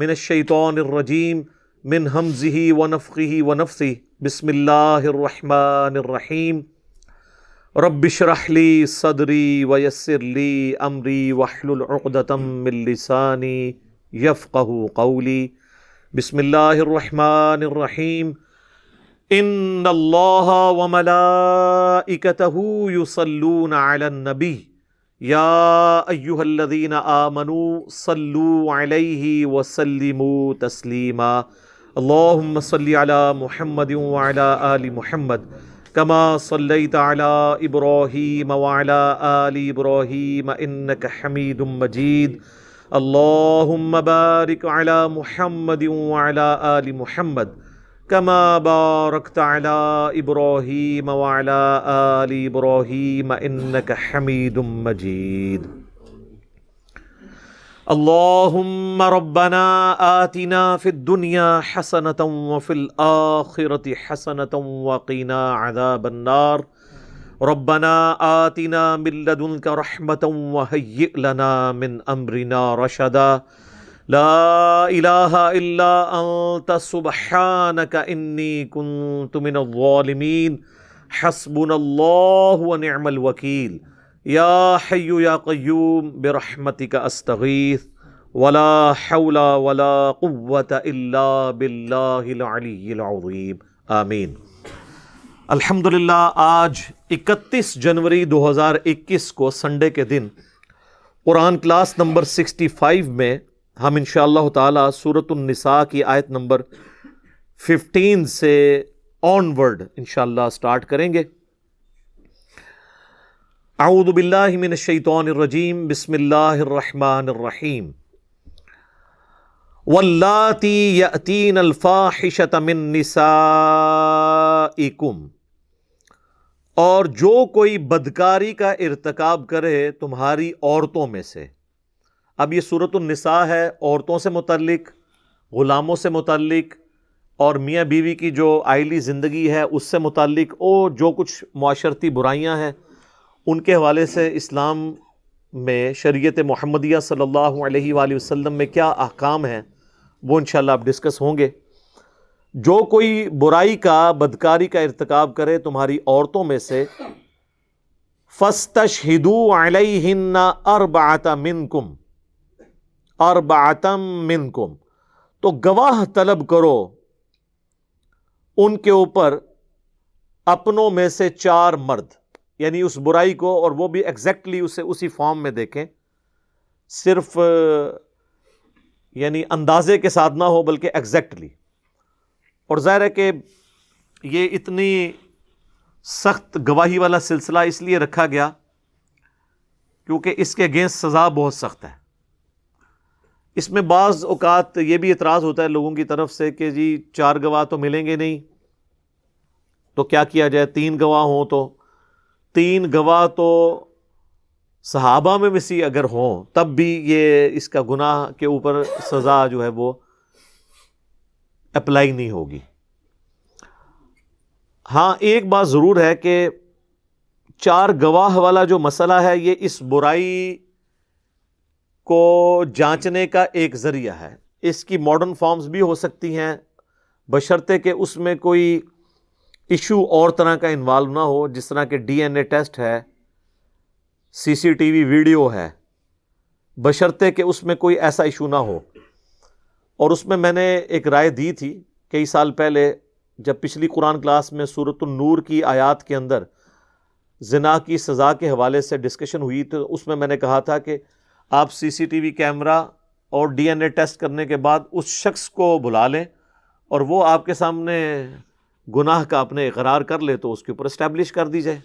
من الشیطان الرجیم من حمزه ونفخه ونفسه بسم اللہ الرحمن الرحیم رب اشرح لی صدری ویسر لی امری واحلل عقدة من لسانی یفقہ قولی بسم اللہ الرحمن الرحیم ان اللہ وملائکته یصلون علی النبی یا ایوہ الذین آمنوا صلو علیہ وسلموا تسلیما۔ اللہم صلی علی محمد وعلی آل محمد، کما صلیت علی ابراہیم وعلی آل ابراہیم انکا حمید مجید۔ اللہم بارک علی محمد وعلی آل محمد۔ كما باركت على إبراهيم وعلى آل إبراهيم إنك حميد مجيد. اللهم ربنا آتنا في الدنيا حسنة وفي الآخرة حسنة وقنا عذاب النار. ربنا آتنا من لدنك رحمة وهيئ لنا من أمرنا رشدا. لا الہ الا انت سبحانک انی کنت من الظالمین حسبنا اللہ ونعم الوکیل یا حی یا قیوم برحمتک استغیث ولا حول ولا قوة الا باللہ العلی العظیم آمین الحمدللہ آج اکتیس جنوری دو ہزار اکیس کو سنڈے کے دن Quran class number sixty five میں ہم انشاءاللہ اللہ تعالیٰ صورت النساء کی آیت نمبر ففٹین سے آن ورڈ انشاءاللہ اسٹارٹ کریں گے۔ اعوذ باللہ من الشیطان الرجیم، بسم اللہ الرحمن الرحیم۔ واللاتی یأتین الفاحشت من نسائکم۔ اور جو کوئی بدکاری کا ارتکاب کرے تمہاری عورتوں میں سے اب یہ صورت النساء ہے، عورتوں سے متعلق، غلاموں سے متعلق، اور میاں بیوی کی جو آئلی زندگی ہے، اس سے متعلق اور جو کچھ معاشرتی برائیاں ہیں، ان کے حوالے سے اسلام میں شریعت محمدیہ صلی اللہ علیہ وآلہ وسلم میں کیا احکام ہیں، وہ انشاءاللہ اب ڈسکس ہوں گے۔ جو کوئی برائی کا، بدکاری کا ارتکاب کرے تمہاری عورتوں میں سے فَاسْتَشْهِدُوا عَلَيْهِنَّ أَرْبَعَةَ مِنْكُمْ اربعتم منکم۔ تو گواہ طلب کرو، ان کے اوپر اپنوں میں سے چار مرد یعنی اس برائی کو اور وہ بھی ایگزیکٹلی اسے اسی فارم میں دیکھیں۔ صرف یعنی اندازے کے ساتھ نہ ہو، بلکہ ایگزیکٹلی اور ظاہر ہے کہ یہ اتنی سخت گواہی والا سلسلہ اس لیے رکھا گیا کیونکہ اس کے اگینسٹ سزا بہت سخت ہے۔ اس میں بعض اوقات یہ بھی اعتراض ہوتا ہے لوگوں کی طرف سے کہ جی چار گواہ تو ملیں گے نہیں۔ تو کیا کیا جائے؟ تین گواہ ہوں تو۔ تین گواہ تو صحابہ میں بھی اگر ہوں، تب بھی یہ اس کا گناہ کے اوپر سزا جو ہے وہ اپلائی نہیں ہوگی۔ ہاں ایک بات ضرور ہے کہ چار گواہ والا جو مسئلہ ہے، یہ اس برائی کو جانچنے کا ایک ذریعہ ہے۔ اس کی ماڈرن فارمز بھی ہو سکتی ہیں۔ بشرطے کہ اس میں کوئی ایشو اور طرح کا انوالو نہ ہو، جس طرح کہ ڈی این اے ٹیسٹ ہے سی سی ٹی وی ویڈیو ہے۔ بشرطے کہ اس میں کوئی ایسا ایشو نہ ہو۔ اور اس میں میں نے ایک رائے دی تھی کئی سال پہلے، جب پچھلی قرآن کلاس میں صورت النور کی آیات کے اندر زنا کی سزا کے حوالے سے ڈسکشن ہوئی تو اس میں میں نے کہا تھا کہ آپ C C T V camera اور ڈی این اے ٹیسٹ کرنے کے بعد اس شخص کو بلا لیں اور وہ آپ کے سامنے گناہ کا اپنے اقرار کر لے تو اس کے اوپر اسٹیبلش کر دی جائے۔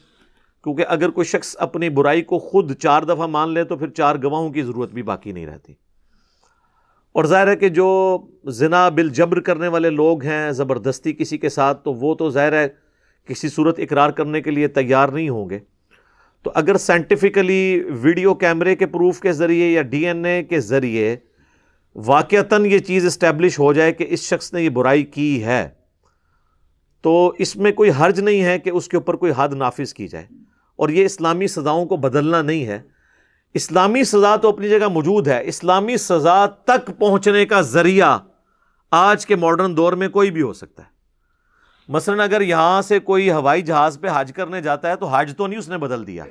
کیونکہ اگر کوئی شخص اپنی برائی کو خود چار دفعہ مان لے تو پھر چار گواہوں کی ضرورت بھی باقی نہیں رہتی۔ اور ظاہر ہے کہ جو زنا بل جبر کرنے والے لوگ ہیں، زبردستی کسی کے ساتھ، تو وہ تو ظاہر ہے کسی صورت اقرار کرنے کے لیے تیار نہیں ہوں گے۔ تو اگر سائنٹیفکلی ویڈیو کیمرے کے پروف کے ذریعے یا ڈی این اے کے ذریعے واقعتاً یہ چیز اسٹیبلش ہو جائے کہ اس شخص نے یہ برائی کی ہے، تو اس میں کوئی حرج نہیں ہے کہ اس کے اوپر کوئی حد نافذ کی جائے۔ اور یہ اسلامی سزاؤں کو بدلنا نہیں ہے۔ اسلامی سزا تو اپنی جگہ موجود ہے۔ اسلامی سزا تک پہنچنے کا ذریعہ آج کے ماڈرن دور میں کوئی بھی ہو سکتا ہے۔ مثلا اگر یہاں سے کوئی ہوائی جہاز پہ حج کرنے جاتا ہے تو حج تو نہیں اس نے بدل دیا۔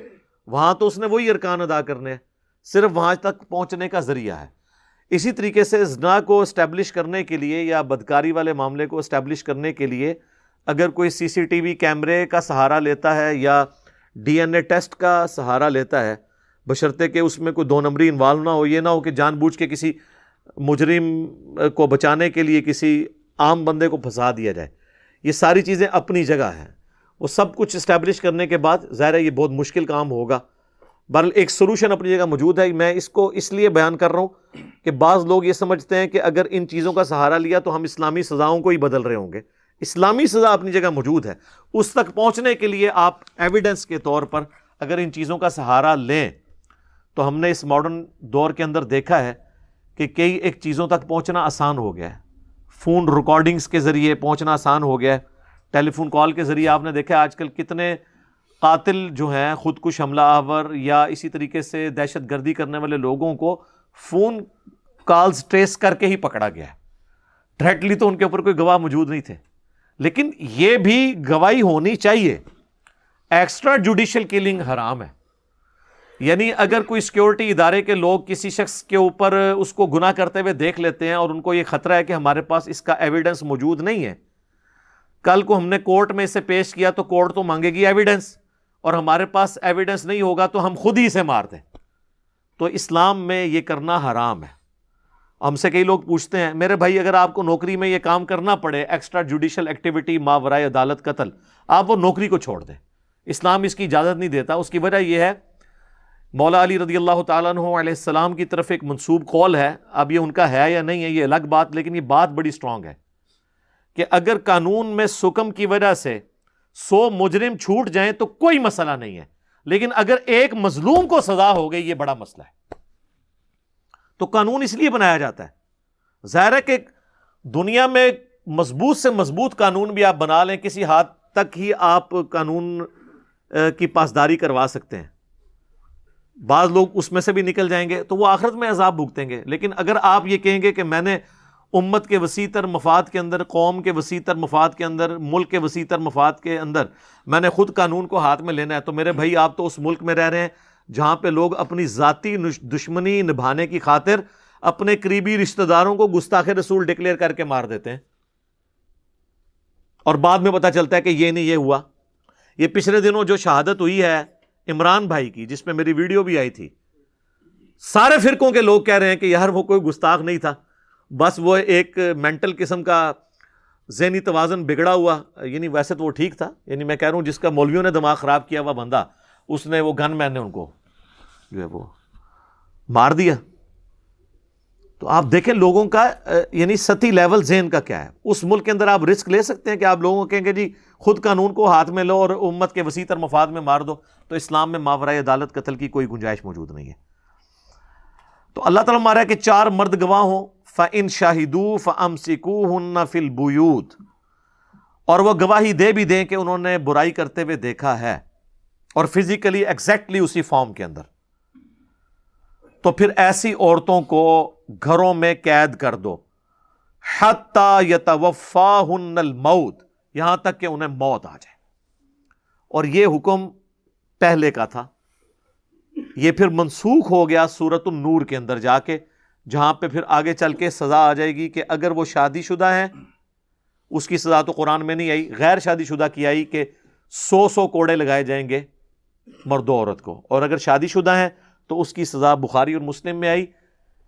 وہاں تو اس نے وہی ارکان ادا کرنے صرف وہاں تک پہنچنے کا ذریعہ ہے۔ اسی طریقے سے زنا کو اسٹیبلش کرنے کے لیے یا بدکاری والے معاملے کو اسٹیبلش کرنے کے لیے اگر کوئی سی سی ٹی وی کیمرے کا سہارا لیتا ہے یا ڈی این اے ٹیسٹ کا سہارا لیتا ہے، بشرطے کہ اس میں کوئی دو نمبری انوالو نہ ہو، یہ نہ ہو کہ جان بوجھ کے کسی مجرم کو بچانے کے لیے کسی عام بندے کو پھنسا دیا جائے۔ یہ ساری چیزیں اپنی جگہ ہیں۔ وہ سب کچھ اسٹیبلش کرنے کے بعد ظاہر ہے یہ بہت مشکل کام ہوگا۔ بہرحال ایک سولوشن اپنی جگہ موجود ہے۔ میں اس کو اس لیے بیان کر رہا ہوں کہ بعض لوگ یہ سمجھتے ہیں کہ اگر ان چیزوں کا سہارا لیا تو ہم اسلامی سزاؤں کو ہی بدل رہے ہوں گے۔ اسلامی سزا اپنی جگہ موجود ہے۔ اس تک پہنچنے کے لیے آپ ایویڈنس کے طور پر اگر ان چیزوں کا سہارا لیں تو ہم نے اس ماڈرن دور کے اندر دیکھا ہے کہ کئی ایک چیزوں تک پہنچنا آسان ہو گیا ہے۔ فون ریکارڈنگز کے ذریعے پہنچنا آسان ہو گیا ہے۔ ٹیلی فون کال کے ذریعے آپ نے دیکھا آج کل کتنے قاتل جو ہیں خود کش حملہ آور یا اسی طریقے سے دہشت گردی کرنے والے لوگوں کو فون کالز ٹریس کر کے ہی پکڑا گیا ہے۔ ڈائریکٹلی تو ان کے اوپر کوئی گواہ موجود نہیں تھے۔ لیکن یہ بھی گواہی ہونی چاہیے۔ ایکسٹرا جوڈیشل کلنگ حرام ہے۔ یعنی اگر کوئی سیکیورٹی ادارے کے لوگ کسی شخص کے اوپر اس کو گناہ کرتے ہوئے دیکھ لیتے ہیں اور ان کو یہ خطرہ ہے کہ ہمارے پاس اس کا ایویڈنس موجود نہیں ہے، کل کو ہم نے کورٹ میں اسے پیش کیا تو کورٹ تو مانگے گی ایویڈنس اور ہمارے پاس ایویڈنس نہیں ہوگا تو ہم خود ہی اسے مار دیں۔ تو اسلام میں یہ کرنا حرام ہے۔ ہم سے کئی لوگ پوچھتے ہیں، میرے بھائی، اگر آپ کو نوکری میں یہ کام کرنا پڑے ایکسٹرا جوڈیشل ایکٹیویٹی ماورائے عدالت، قتل، آپ وہ نوکری کو چھوڑ دیں۔ اسلام اس کی اجازت نہیں دیتا، اس کی وجہ یہ ہے مولا علی رضی اللہ تعالیٰ عنہ علیہ السلام کی طرف ایک منصوب قول ہے۔ اب یہ ان کا ہے یا نہیں ہے، یہ الگ بات، لیکن یہ بات بڑی سٹرونگ ہے کہ اگر قانون میں سکم کی وجہ سے سو مجرم چھوٹ جائیں تو کوئی مسئلہ نہیں ہے۔ لیکن اگر ایک مظلوم کو سزا ہو گئی، یہ بڑا مسئلہ ہے۔ تو قانون اس لیے بنایا جاتا ہے۔ ظاہر ہے کہ دنیا میں مضبوط سے مضبوط قانون بھی آپ بنا لیں، کسی حد تک ہی آپ قانون کی پاسداری کروا سکتے ہیں۔ بعض لوگ اس میں سے بھی نکل جائیں گے تو وہ آخرت میں عذاب بھگتیں گے۔ لیکن اگر آپ یہ کہیں گے کہ میں نے امت کے وسیع تر مفاد کے اندر، قوم کے وسیع تر مفاد کے اندر، ملک کے وسیع تر مفاد کے اندر میں نے خود قانون کو ہاتھ میں لینا ہے، تو میرے بھائی آپ تو اس ملک میں رہ رہے ہیں جہاں پہ لوگ اپنی ذاتی دشمنی نبھانے کی خاطر اپنے قریبی رشتہ داروں کو گستاخ رسول ڈکلیئر کر کے مار دیتے ہیں۔ اور بعد میں پتا چلتا ہے کہ یہ نہیں، یہ ہوا۔ یہ پچھلے دنوں جو شہادت ہوئی ہے عمران بھائی کی، جس میں میری ویڈیو بھی آئی تھی۔ سارے فرقوں کے لوگ کہہ رہے ہیں کہ یار وہ کوئی گستاخ نہیں تھا۔ بس وہ ایک مینٹل قسم کا ذہنی توازن بگڑا ہوا یعنی ویسے تو وہ ٹھیک تھا یعنی میں کہہ رہا ہوں جس کا مولویوں نے دماغ خراب کیا ہوا بندہ، اس نے، وہ گن مین نے ان کو جو ہے وہ مار دیا۔ تو آپ دیکھیں لوگوں کا یعنی ستی لیول ذہن کا کیا ہے؟ اس ملک کے اندر آپ رسک لے سکتے ہیں کہ آپ لوگوں کو کہیں گے جی خود قانون کو ہاتھ میں لو اور امت کے وسیع تر مفاد میں مار دو، تو اسلام میں ماورائے عدالت قتل کی کوئی گنجائش موجود نہیں ہے۔ تو اللہ تعالیٰ مارا کہ چار مرد گواہ ہوں۔ فن شاہدو فم سکو ہن فل اور وہ گواہی دے بھی دیں کہ انہوں نے برائی کرتے ہوئے دیکھا ہے۔ اور فزیکلی ایگزیکٹلی اسی فارم کے اندر۔ تو پھر ایسی عورتوں کو گھروں میں قید کر دو۔ یتوفا ہن الموت، یہاں تک کہ انہیں موت آ جائے۔ اور یہ حکم پہلے کا تھا۔ یہ پھر منسوخ ہو گیا سورت النور کے اندر جا کے، جہاں پہ پھر آگے چل کے سزا آ جائے گی کہ اگر وہ شادی شدہ ہیں، اس کی سزا تو قرآن میں نہیں آئی، غیر شادی شدہ کی آئی کہ سو سو کوڑے لگائے جائیں گے مرد و عورت کو۔ اور اگر شادی شدہ ہیں تو اس کی سزا بخاری اور مسلم میں آئی۔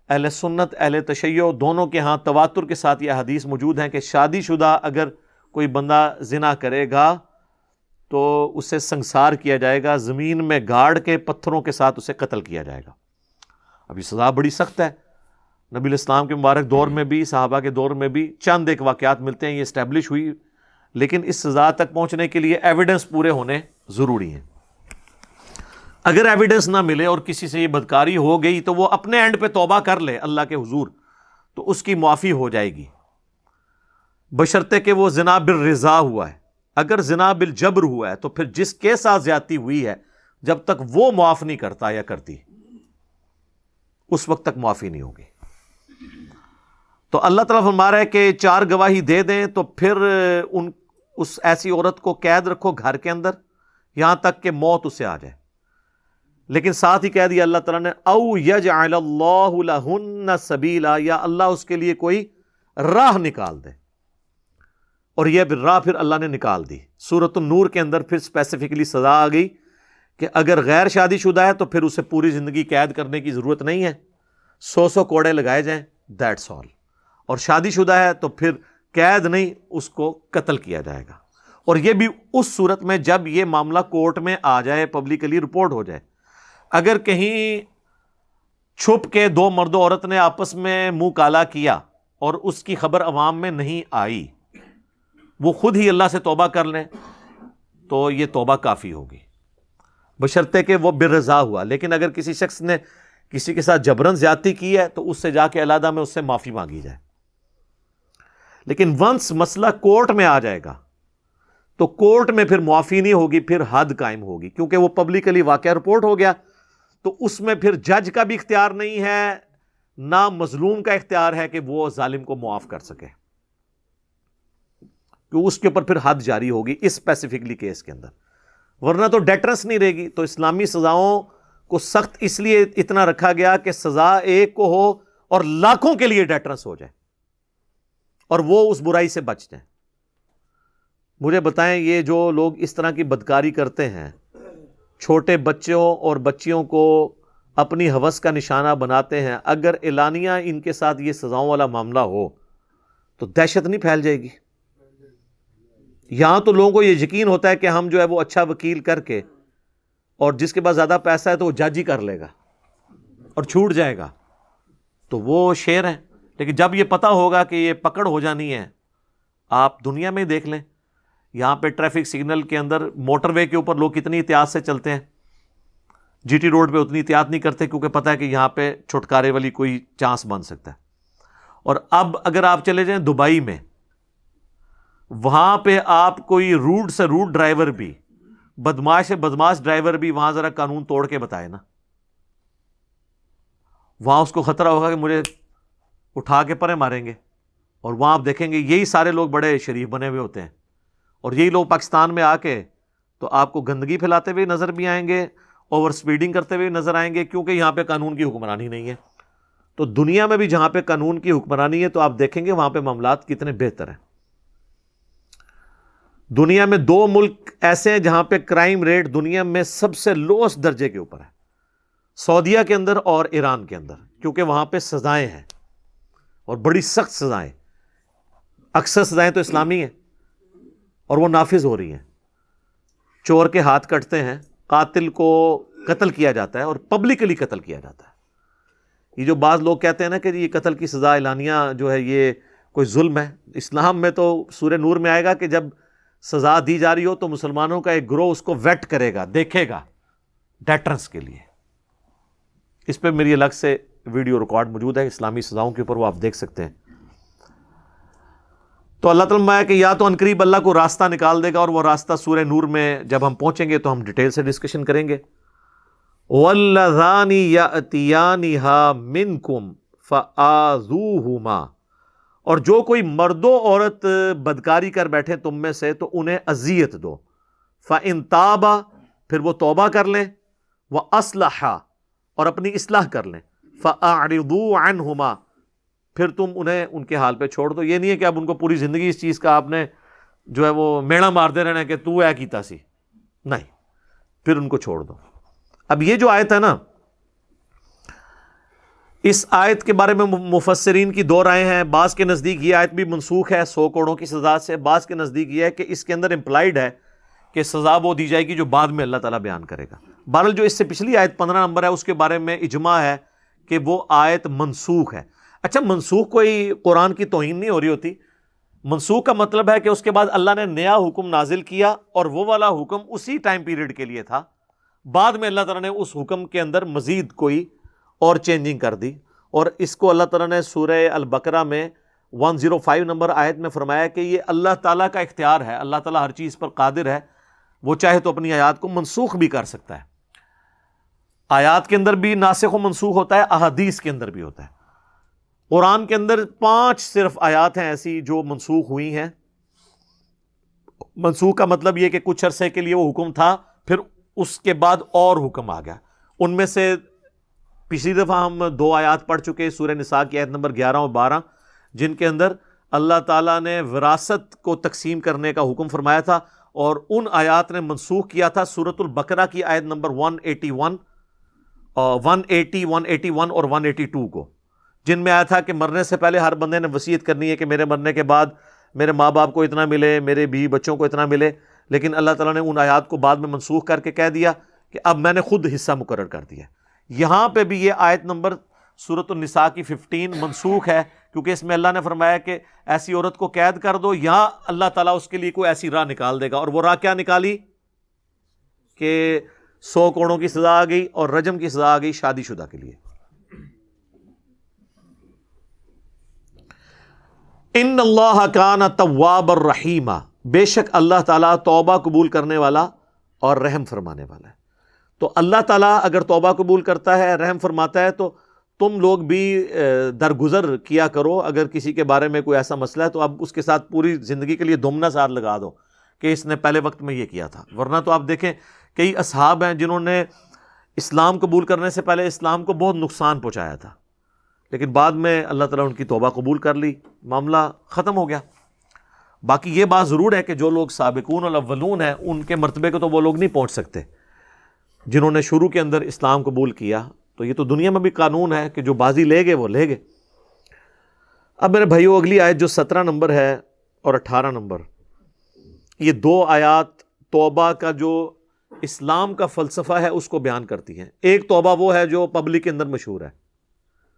اہل سنت، اہل تشیع، دونوں کے ہاں تواتر کے ساتھ یہ حدیث موجود ہیں کہ شادی شدہ اگر کوئی بندہ زنا کرے گا تو اسے سنسار کیا جائے گا، زمین میں گاڑ کے پتھروں کے ساتھ اسے قتل کیا جائے گا۔ اب یہ سزا بڑی سخت ہے۔ نبی الاسلام کے مبارک دور میں بھی، صحابہ کے دور میں بھی چند ایک واقعات ملتے ہیں، یہ اسٹیبلش ہوئی، لیکن اس سزا تک پہنچنے کے لیے ایویڈنس پورے ہونے ضروری ہیں۔ اگر ایویڈنس نہ ملے اور کسی سے یہ بدکاری ہو گئی تو وہ اپنے اینڈ پہ توبہ کر لے، اللہ کے حضور، تو اس کی معافی ہو جائے گی۔ بشرطے کہ وہ زنا بالرضا ہوا ہے۔ اگر زنا بالجبر ہوا ہے تو پھر جس کے ساتھ زیادتی ہوئی ہے، جب تک وہ معاف نہیں کرتا یا کرتی، اس وقت تک معافی نہیں ہوگی۔ تو اللہ تعالیٰ فرما رہا ہے کہ چار گواہی دے دیں تو پھر ان، اس ایسی عورت کو قید رکھو گھر کے اندر، یہاں تک کہ موت اسے آ جائے۔ لیکن ساتھ ہی کہہ دیا اللہ تعالیٰ نے، او یج اللہ سبیلا، یا اللہ اس کے لیے کوئی راہ نکال دے۔ اور یہ راہ پھر اللہ نے نکال دی۔ سورت النور کے اندر پھر اسپیسیفکلی سزا آ گئی کہ اگر غیر شادی شدہ ہے تو پھر اسے پوری زندگی قید کرنے کی ضرورت نہیں ہے۔ سو سو کوڑے لگائے جائیں دیٹس آل اور شادی شدہ ہے تو پھر قید نہیں، اس کو قتل کیا جائے گا۔ اور یہ بھی اس صورت میں جب یہ معاملہ کورٹ میں آ جائے پبلکلی رپورٹ ہو جائے۔ اگر کہیں چھپ کے دو مرد و عورت نے آپس میں منہ کالا کیا اور اس کی خبر عوام میں نہیں آئی، وہ خود ہی اللہ سے توبہ کر لیں، تو یہ توبہ کافی ہوگی۔ بشرطے کہ وہ بے رضا ہوا، لیکن اگر کسی شخص نے کسی کے ساتھ جبرن زیادتی کی ہے، تو اس سے جا کے علیحدہ میں اس سے معافی مانگی جائے۔ لیکن ونس مسئلہ کورٹ میں آ جائے گا، تو کورٹ میں پھر معافی نہیں ہوگی، پھر حد قائم ہوگی، کیونکہ وہ پبلکلی واقعہ رپورٹ ہو گیا۔ تو اس میں پھر جج کا بھی اختیار نہیں ہے، نہ مظلوم کا اختیار ہے کہ وہ ظالم کو معاف کر سکے۔ کہ اس کے اوپر پھر حد جاری ہوگی اس اسپیسیفکلی کیس کے اندر۔ ورنہ تو ڈیٹرنس نہیں رہے گی۔ تو اسلامی سزاؤں کو سخت اس لیے اتنا رکھا گیا کہ سزا ایک کو ہو اور لاکھوں کے لیے ڈیٹرنس ہو جائے اور وہ اس برائی سے بچ جائیں۔ مجھے بتائیں یہ جو لوگ اس طرح کی بدکاری کرتے ہیں چھوٹے بچوں اور بچیوں کو اپنی حوث کا نشانہ بناتے ہیں۔ اگر اعلانیہ ان کے ساتھ یہ سزاؤں والا معاملہ ہو، تو دہشت نہیں پھیل جائے گی۔ یہاں تو لوگوں کو یہ یقین ہوتا ہے کہ ہم جو ہے وہ اچھا وکیل کر کے اور جس کے پاس زیادہ پیسہ ہے تو وہ جج ہی کر لے گا اور چھوٹ جائے گا۔ تو وہ شیر ہے لیکن جب یہ پتا ہوگا کہ یہ پکڑ ہو جانی ہے، آپ دنیا میں دیکھ لیں۔ یہاں پہ ٹریفک سگنل کے اندر موٹر وے کے اوپر لوگ کتنی احتیاط سے چلتے ہیں۔ جی ٹی روڈ پہ اتنی احتیاط نہیں کرتے کیونکہ پتہ ہے کہ یہاں پہ چھٹکارے والی کوئی چانس بن سکتا ہے۔ اور اب اگر آپ چلے جائیں دبئی میں، وہاں پہ آپ کوئی روڈ سے روڈ ڈرائیور بھی بدماش سے بدماش ڈرائیور بھی وہاں ذرا قانون توڑ کے بتائے نا۔ وہاں اس کو خطرہ ہوگا کہ مجھے اٹھا کے پرے ماریں گے۔ اور وہاں آپ دیکھیں گے یہی سارے لوگ بڑے شریف بنے ہوئے ہوتے ہیں۔ اور یہی لوگ پاکستان میں آ کے تو آپ کو گندگی پھیلاتے ہوئے نظر بھی آئیں گے اوور سپیڈنگ کرتے ہوئے نظر آئیں گے، کیونکہ یہاں پہ قانون کی حکمرانی نہیں ہے۔ تو دنیا میں بھی جہاں پہ قانون کی حکمرانی ہے تو آپ دیکھیں گے وہاں پہ معاملات کتنے بہتر ہیں۔ دنیا میں دو ملک ایسے ہیں جہاں پہ کرائم ریٹ دنیا میں سب سے لوسٹ درجے کے اوپر ہے۔ سعودیہ کے اندر اور ایران کے اندر، کیونکہ وہاں پہ سزائیں ہیں اور بڑی سخت سزائیں۔ اکثر سزائیں تو اسلامی ہیں۔ اور وہ نافذ ہو رہی ہیں۔ چور کے ہاتھ کٹتے ہیں، قاتل کو قتل کیا جاتا ہے اور پبلکلی قتل کیا جاتا ہے۔ یہ جو بعض لوگ کہتے ہیں نا کہ جی یہ قتل کی سزا اعلانیہ جو ہے، یہ کوئی ظلم ہے۔ اسلام میں تو سورہ نور میں آئے گا کہ جب سزا دی جا رہی ہو تو مسلمانوں کا ایک گروہ اس کو ویٹ کرے گا، دیکھے گا۔ ڈیٹرنس کے لیے۔ اس پہ میری الگ سے ویڈیو ریکارڈ موجود ہے، اسلامی سزاؤں کے اوپر وہ آپ دیکھ سکتے ہیں۔ تو اللہ تعالیٰ کہ یا تو انقریب اللہ کو راستہ نکال دے گا اور وہ راستہ سورہ نور میں جب ہم پہنچیں گے تو ہم ڈیٹیل سے ڈسکشن کریں گے۔ یا من کم اور جو کوئی مرد و عورت بدکاری کر بیٹھے تم میں سے تو انہیں اذیت دو۔ فن تابا، پھر وہ توبہ کر لیں۔ وہ اسلحہ اور اپنی اصلاح کر لیں۔ فردو عنہما پھر تم انہیں ان کے حال پہ چھوڑ دو۔ یہ نہیں ہے کہ اب ان کو پوری زندگی اس چیز کا آپ نے جو ہے وہ میڑا مارتے رہنا کہ تو اے کیتا سی۔ نہیں، پھر ان کو چھوڑ دو۔ اب یہ جو آیت ہے نا، اس آیت کے بارے میں مفسرین کی دو رائے ہیں۔ بعض کے نزدیک یہ آیت بھی منسوخ ہے سو کروڑوں کی سزا سے۔ بعض کے نزدیک یہ ہے کہ اس کے اندر امپلائڈ ہے کہ سزا وہ دی جائے گی جو بعد میں اللہ تعالیٰ بیان کرے گا۔ بہرحال جو اس سے پچھلی آیت پندرہ نمبر ہے، اس کے بارے میں اجماع ہے کہ وہ آیت منسوخ ہے۔ اچھا منسوخ کوئی قرآن کی توہین نہیں ہو رہی ہوتی۔ منسوخ کا مطلب ہے کہ اس کے بعد اللہ نے نیا حکم نازل کیا اور وہ والا حکم اسی ٹائم پیریڈ کے لیے تھا۔ بعد میں اللہ تعالیٰ نے اس حکم کے اندر مزید کوئی اور چینجنگ کر دی۔ اور اس کو اللہ تعالیٰ نے سورہ البقرہ میں ون زیرو فائیو نمبر آیت میں فرمایا کہ یہ اللہ تعالیٰ کا اختیار ہے۔ اللہ تعالیٰ ہر چیز پر قادر ہے۔ وہ چاہے تو اپنی آیات کو منسوخ بھی کر سکتا ہے۔ آیات کے اندر بھی ناسخ و منسوخ ہوتا ہے، احادیث کے اندر بھی ہوتا ہے۔ قرآن کے اندر پانچ صرف آیات ہیں ایسی جو منسوخ ہوئی ہیں۔ منسوخ کا مطلب یہ کہ کچھ عرصے کے لیے وہ حکم تھا، پھر اس کے بعد اور حکم آ گیا۔ ان میں سے پچھلی دفعہ ہم دو آیات پڑھ چکے سورہ نساء کی آیت نمبر گیارہ اور بارہ، جن کے اندر اللہ تعالیٰ نے وراثت کو تقسیم کرنے کا حکم فرمایا تھا اور ان آیات نے منسوخ کیا تھا۔ سورت البقرہ کی آیت number one eighty one one eighty one eighty one اور ون ایٹی ٹو کو۔ جن میں آیا تھا کہ مرنے سے پہلے ہر بندے نے وسیعت کرنی ہے کہ میرے مرنے کے بعد میرے ماں باپ کو اتنا ملے، میرے بیوی بچوں کو اتنا ملے۔ لیکن اللہ تعالیٰ نے ان آیات کو بعد میں منسوخ کر کے کہہ دیا کہ اب میں نے خود حصہ مقرر کر دیا یہاں پہ بھی یہ آیت نمبر صورت النساء کی ففٹین منسوخ ہے، کیونکہ اس میں اللہ نے فرمایا کہ ایسی عورت کو قید کر دو یہاں اللہ تعالیٰ اس کے لیے کوئی ایسی راہ نکال دے گا۔ اور وہ راہ کیا نکالی؟ کہ سو کوڑوں کی سزا آ گئی اور رجم کی سزا آ گئی شادی شدہ کے لیے۔ ان اللہ کان طواب الرحیمہ بے شک اللہ تعالیٰ توبہ قبول کرنے والا اور رحم فرمانے والا ہے۔ تو اللہ تعالیٰ اگر توبہ قبول کرتا ہے، رحم فرماتا ہے، تو تم لوگ بھی درگزر کیا کرو۔ اگر کسی کے بارے میں کوئی ایسا مسئلہ ہے، تو اب اس کے ساتھ پوری زندگی کے لیے دمنا ساتھ لگا دو کہ اس نے پہلے وقت میں یہ کیا تھا۔ ورنہ تو آپ دیکھیں، کئی اصحاب ہیں جنہوں نے اسلام قبول کرنے سے پہلے اسلام کو بہت نقصان پہنچایا تھا۔ لیکن بعد میں اللہ تعالیٰ ان کی توبہ قبول کر لی، معاملہ ختم ہو گیا۔ باقی یہ بات ضرور ہے کہ جو لوگ سابقون الاولون ہیں، ان کے مرتبے کو تو وہ لوگ نہیں پہنچ سکتے۔ جنہوں نے شروع کے اندر اسلام قبول کیا، تو یہ تو دنیا میں بھی قانون ہے کہ جو بازی لے گئے، وہ لے گئے۔ اب میرے بھائیو، اگلی آیت جو سترہ نمبر ہے اور اٹھارہ نمبر، یہ دو آیات توبہ کا جو اسلام کا فلسفہ ہے، اس کو بیان کرتی ہیں۔ ایک توبہ وہ ہے جو پبلک کے اندر مشہور ہے۔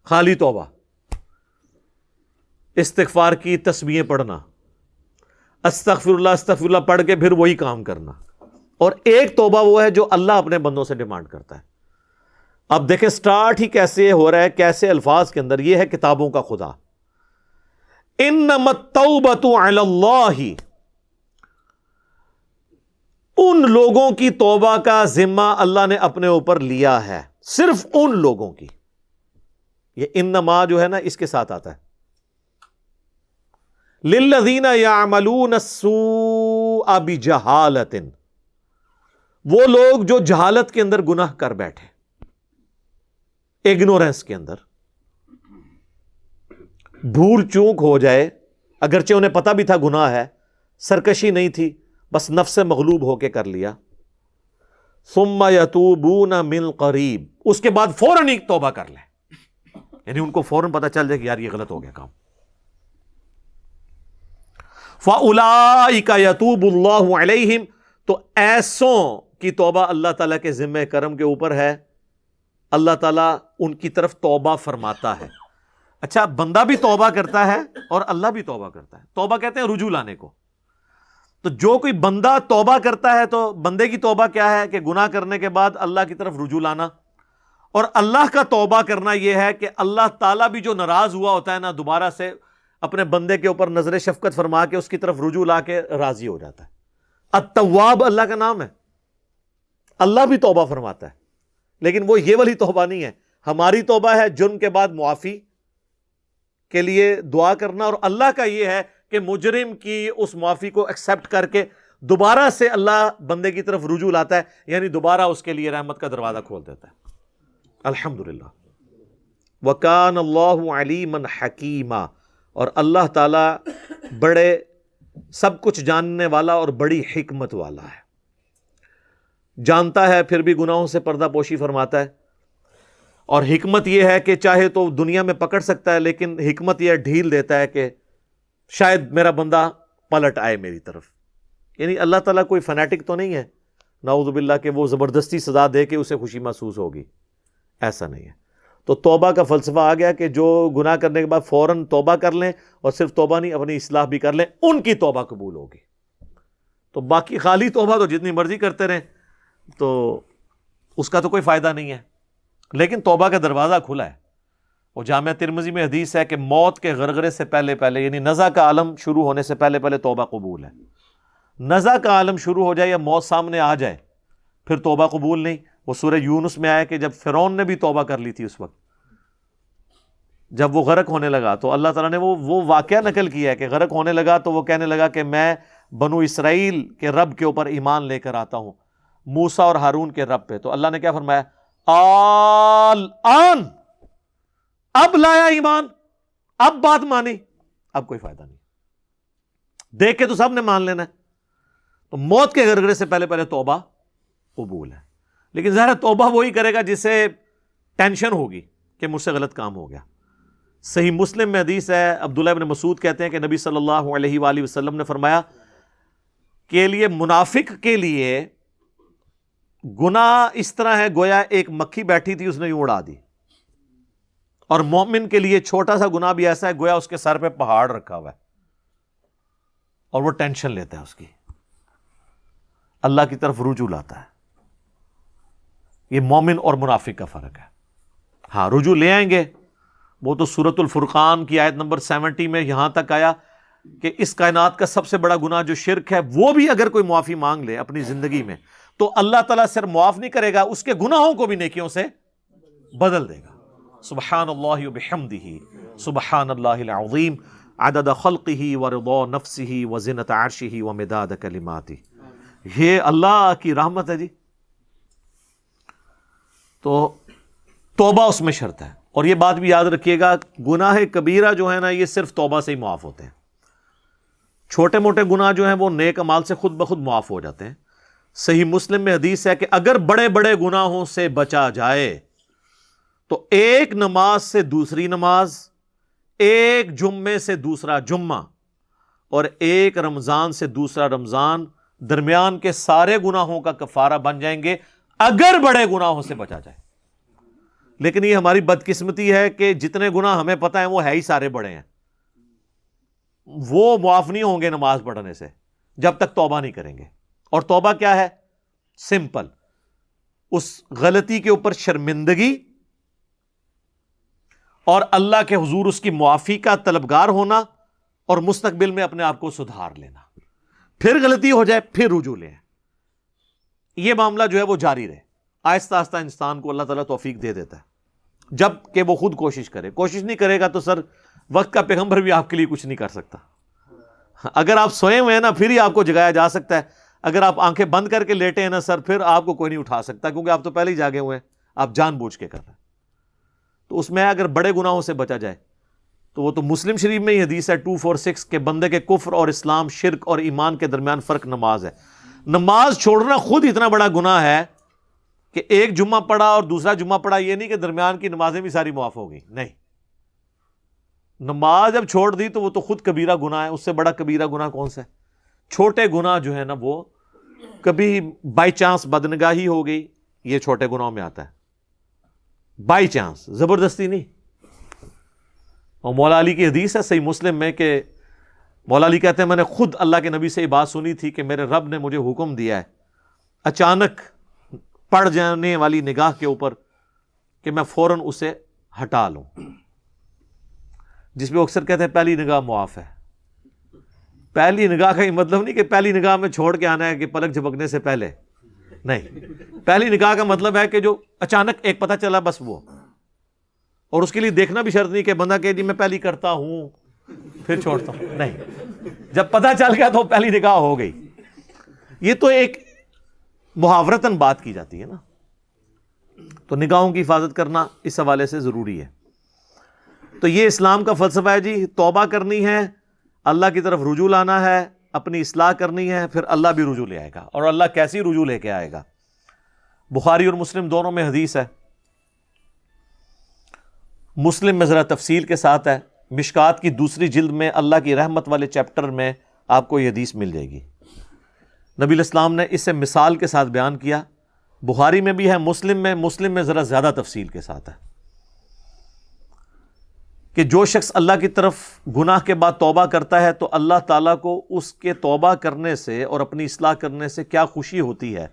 خالی توبہ۔ استغفار کی تصویریں پڑھنا۔ استغفر اللہ استغفر اللہ پڑھ کے پھر وہی کام کرنا۔ اور ایک توبہ وہ ہے جو اللہ اپنے بندوں سے ڈیمانڈ کرتا ہے۔ اب دیکھیں، سٹارٹ ہی کیسے ہو رہا ہے، کیسے الفاظ کے اندر، یہ ہے کتابوں کا خدا۔ ان اللہ ان لوگوں کی توبہ کا ذمہ اللہ نے اپنے اوپر لیا ہے، صرف ان لوگوں کی۔ یہ ان نما جو ہے نا اس کے ساتھ آتا ہے۔ للذین یعملون السوء بجہالتن۔ وہ لوگ جو جہالت کے اندر گناہ کر بیٹھے۔ اگنورینس کے اندر۔ بھول چوک ہو جائے۔ اگرچہ انہیں پتا بھی تھا گناہ ہے۔ سرکشی نہیں تھی۔ بس نفس مغلوب ہو کے کر لیا۔ سما یتوبون من قریب۔ اس کے بعد فوراً ایک توبہ کر لے یعنی ان کو فوراً پتا چل جائے کہ یار یہ غلط ہو گیا کام۔ فلا یتوب اللہ علیہم تو ایسوں کی توبہ اللہ تعالیٰ کے ذمہ کرم کے اوپر ہے۔ اللہ تعالیٰ ان کی طرف توبہ فرماتا ہے۔ اچھا بندہ بھی توبہ کرتا ہے اور اللہ بھی توبہ کرتا ہے۔ توبہ کہتے ہیں رجوع لانے کو۔ تو جو کوئی بندہ توبہ کرتا ہے تو بندے کی توبہ کیا ہے کہ گناہ کرنے کے بعد اللہ کی طرف رجوع لانا؟ اور اللہ کا توبہ کرنا یہ ہے کہ اللہ تعالیٰ بھی جو ناراض ہوا ہوتا ہے نا، دوبارہ سے اپنے بندے کے اوپر نظر شفقت فرما کے اس کی طرف رجوع لا کے راضی ہو جاتا ہے۔ التواب اللہ کا نام ہے۔ اللہ بھی توبہ فرماتا ہے۔ لیکن وہ یہ والی توبہ نہیں ہے۔ ہماری توبہ ہے جرم کے بعد معافی کے لیے دعا کرنا اور اللہ کا یہ ہے کہ مجرم کی اس معافی کو ایکسپٹ کر کے دوبارہ سے اللہ بندے کی طرف رجوع لاتا ہے یعنی دوبارہ اس کے لیے رحمت کا دروازہ کھول دیتا ہے۔ الحمد للہ وکان اللہ علیمن حکیمہ اور اللہ تعالیٰ بڑے سب کچھ جاننے والا اور بڑی حکمت والا ہے۔ جانتا ہے، پھر بھی گناہوں سے پردہ پوشی فرماتا ہے۔ اور حکمت یہ ہے کہ چاہے تو دنیا میں پکڑ سکتا ہے، لیکن حکمت یہ ڈھیل دیتا ہے کہ شاید میرا بندہ پلٹ آئے میری طرف۔ یعنی اللہ تعالیٰ کوئی فنیٹک تو نہیں ہے۔ نعوذ باللہ کہ وہ زبردستی سزا دے کے اسے خوشی محسوس ہوگی۔ ایسا نہیں ہے۔ تو توبہ کا فلسفہ آ گیا کہ جو گناہ کرنے کے بعد فوراً توبہ کر لیں اور صرف توبہ نہیں، اپنی اصلاح بھی کر لیں، ان کی توبہ قبول ہوگی۔ تو باقی خالی توبہ تو جتنی مرضی کرتے رہیں، تو اس کا تو کوئی فائدہ نہیں ہے۔ لیکن توبہ کا دروازہ کھلا ہے۔ وہ جامعہ ترمزی میں حدیث ہے کہ موت کے غرغرے سے پہلے پہلے یعنی نزا کا عالم شروع ہونے سے پہلے پہلے توبہ قبول ہے۔ نزا کا عالم شروع ہو جائے یا موت سامنے آ جائے، پھر توبہ قبول نہیں۔ وہ سورہ یونس میں آیا کہ جب فرون نے بھی توبہ کر لی تھی اس وقت، جب وہ غرق ہونے لگا تو اللہ تعالیٰ نے وہ وہ واقعہ نقل کیا ہے کہ غرق ہونے لگا تو وہ کہنے لگا کہ میں بنو اسرائیل کے رب کے اوپر ایمان لے کر آتا ہوں موسا اور ہارون کے رب پہ۔ تو اللہ نے کیا فرمایا؟ آل، آن، اب لایا ایمان، اب بات مانی، اب کوئی فائدہ نہیں۔ دیکھ کے تو سب نے مان لینا ہے۔ تو موت کے گرگرے سے پہلے پہلے توبہ قبول ہے۔ لیکن ظاہر توبہ وہی کرے گا جس سے ٹینشن ہوگی کہ مجھ سے غلط کام ہو گیا۔ صحیح مسلم میں حدیث ہے، عبداللہ ابن مسعود کہتے ہیں کہ نبی صلی اللہ علیہ وآلہ وسلم نے فرمایا کے لیے منافق کے لیے گناہ اس طرح ہے، گویا ایک مکھی بیٹھی تھی، اس نے یوں اڑا دی۔ اور مومن کے لیے چھوٹا سا گناہ بھی ایسا ہے، گویا اس کے سر پہ پہاڑ رکھا ہوا ہے۔ اور وہ ٹینشن لیتا ہے اس کی۔ اللہ کی طرف رجوع لاتا ہے۔ یہ مومن اور منافق کا فرق ہے۔ ہاں رجوع لے آئیں گے۔ وہ تو سورت الفرقان کی آیت نمبر سیونٹی میں یہاں تک آیا کہ اس کائنات کا سب سے بڑا گناہ جو شرک ہے، وہ بھی اگر کوئی معافی مانگ لے اپنی زندگی میں، تو اللہ تعالیٰ صرف معاف نہیں کرے گا، اس کے گناہوں کو بھی نیکیوں سے بدل دے گا۔ سبحان اللہ بحمدہ سبحان اللہ العظیم، عدد خلقہ ورضا نفسہ وزنت عرشہ ومداد کلماتہ۔ یہ اللہ کی رحمت ہے جی۔ تو توبہ اس میں شرط ہے۔ اور یہ بات بھی یاد رکھیے گا، گناہ کبیرہ جو ہے نا، یہ صرف توبہ سے ہی معاف ہوتے ہیں۔ چھوٹے موٹے گناہ جو ہیں، وہ نیک امال سے خود بخود معاف ہو جاتے ہیں۔ صحیح مسلم میں حدیث ہے کہ اگر بڑے بڑے گناہوں سے بچا جائے، تو ایک نماز سے دوسری نماز، ایک جمعے سے دوسرا جمعہ، اور ایک رمضان سے دوسرا رمضان درمیان کے سارے گناہوں کا کفارہ بن جائیں گے۔ اگر بڑے گناہوں سے بچا جائے۔ لیکن یہ ہماری بدقسمتی ہے کہ جتنے گناہ ہمیں پتا ہے وہ ہے ہی سارے بڑے ہیں۔ وہ معاف نہیں ہوں گے نماز پڑھنے سے، جب تک توبہ نہیں کریں گے۔ اور توبہ کیا ہے؟ سمپل۔ اس غلطی کے اوپر شرمندگی اور اللہ کے حضور اس کی معافی کا طلبگار ہونا اور مستقبل میں اپنے آپ کو سدھار لینا۔ پھر غلطی ہو جائے، پھر رجوع لیں۔ یہ معاملہ جو ہے وہ جاری رہے۔ آہستہ آہستہ انسان کو اللہ تعالیٰ توفیق دے دیتا ہے۔ جبکہ وہ خود کوشش کرے۔ کوشش نہیں کرے گا تو سر، وقت کا پیغمبر بھی آپ کے لیے کچھ نہیں کر سکتا۔ اگر آپ سوئے ہوئے ہیں نا، پھر ہی آپ کو جگایا جا سکتا ہے۔ اگر آپ آنکھیں بند کر کے لیٹے ہیں نا سر، پھر آپ کو کوئی نہیں اٹھا سکتا، کیونکہ آپ تو پہلے ہی جاگے ہوئے ہیں۔ آپ جان بوجھ کے کر رہے ہیں۔ تو اس میں اگر بڑے گناہوں سے بچا جائے، تو وہ تو مسلم شریف میں ہی حدیث ہے۔ ٹو فور سکس کے بندے کے کفر اور اسلام، شرک اور ایمان کے درمیان فرق نماز ہے۔ نماز چھوڑنا خود اتنا بڑا گناہ ہے کہ ایک جمعہ پڑا اور دوسرا جمعہ پڑا یہ نہیں کہ درمیان کی نمازیں بھی ساری معاف ہو گئی نہیں۔ نماز جب چھوڑ دی تو وہ تو خود کبیرہ گناہ ہے۔ اس سے بڑا کبیرہ گناہ کون سا ہے؟ چھوٹے گناہ جو ہے نا، وہ کبھی بائی چانس بدنگاہی ہو گئی، یہ چھوٹے گناہوں میں آتا ہے۔ بائی چانس، زبردستی نہیں۔ اور مولا علی کی حدیث ہے، صحیح مسلم میں کہ مولا علی کہتے ہیں، میں نے خود اللہ کے نبی سے یہ بات سنی تھی کہ میرے رب نے مجھے حکم دیا ہے۔ اچانک پڑ جانے والی نگاہ کے اوپر کہ میں فوراً اسے ہٹا لوں۔ جس میں اکثر کہتے ہیں، پہلی نگاہ معاف ہے۔ پہلی نگاہ کا یہ مطلب نہیں کہ پہلی نگاہ میں چھوڑ کے آنا ہے کہ پلک جھپکنے سے پہلے۔ نہیں۔ پہلی نگاہ کا مطلب ہے کہ جو اچانک ایک پتہ چلا، بس وہ۔ اور اس کے لیے دیکھنا بھی شرط نہیں کہ بندہ کہ جی میں پہلی کرتا ہوں۔ پھر چھوڑتا ہوں۔ نہیں۔ جب پتہ چل گیا تو پہلی نگاہ ہو گئی۔ یہ تو ایک محاورتن بات کی جاتی ہے نا۔ تو نگاہوں کی حفاظت کرنا اس حوالے سے ضروری ہے۔ تو یہ اسلام کا فلسفہ ہے جی۔ توبہ کرنی ہے، اللہ کی طرف رجوع لانا ہے، اپنی اصلاح کرنی ہے، پھر اللہ بھی رجوع لے آئے گا۔ اور اللہ کیسی رجوع لے کے آئے گا؟ بخاری اور مسلم دونوں میں حدیث ہے۔ مسلم میں ذرا تفصیل کے ساتھ ہے۔ مشکات کی دوسری جلد میں اللہ کی رحمت والے چیپٹر میں آپ کو یہ حدیث مل جائے گی۔ نبی الاسلام نے اسے مثال کے ساتھ بیان کیا۔ بخاری میں بھی ہے، مسلم میں مسلم میں ذرا زیادہ تفصیل کے ساتھ ہے۔ کہ جو شخص اللہ کی طرف گناہ کے بعد توبہ کرتا ہے تو اللہ تعالیٰ کو اس کے توبہ کرنے سے اور اپنی اصلاح کرنے سے کیا خوشی ہوتی ہے؟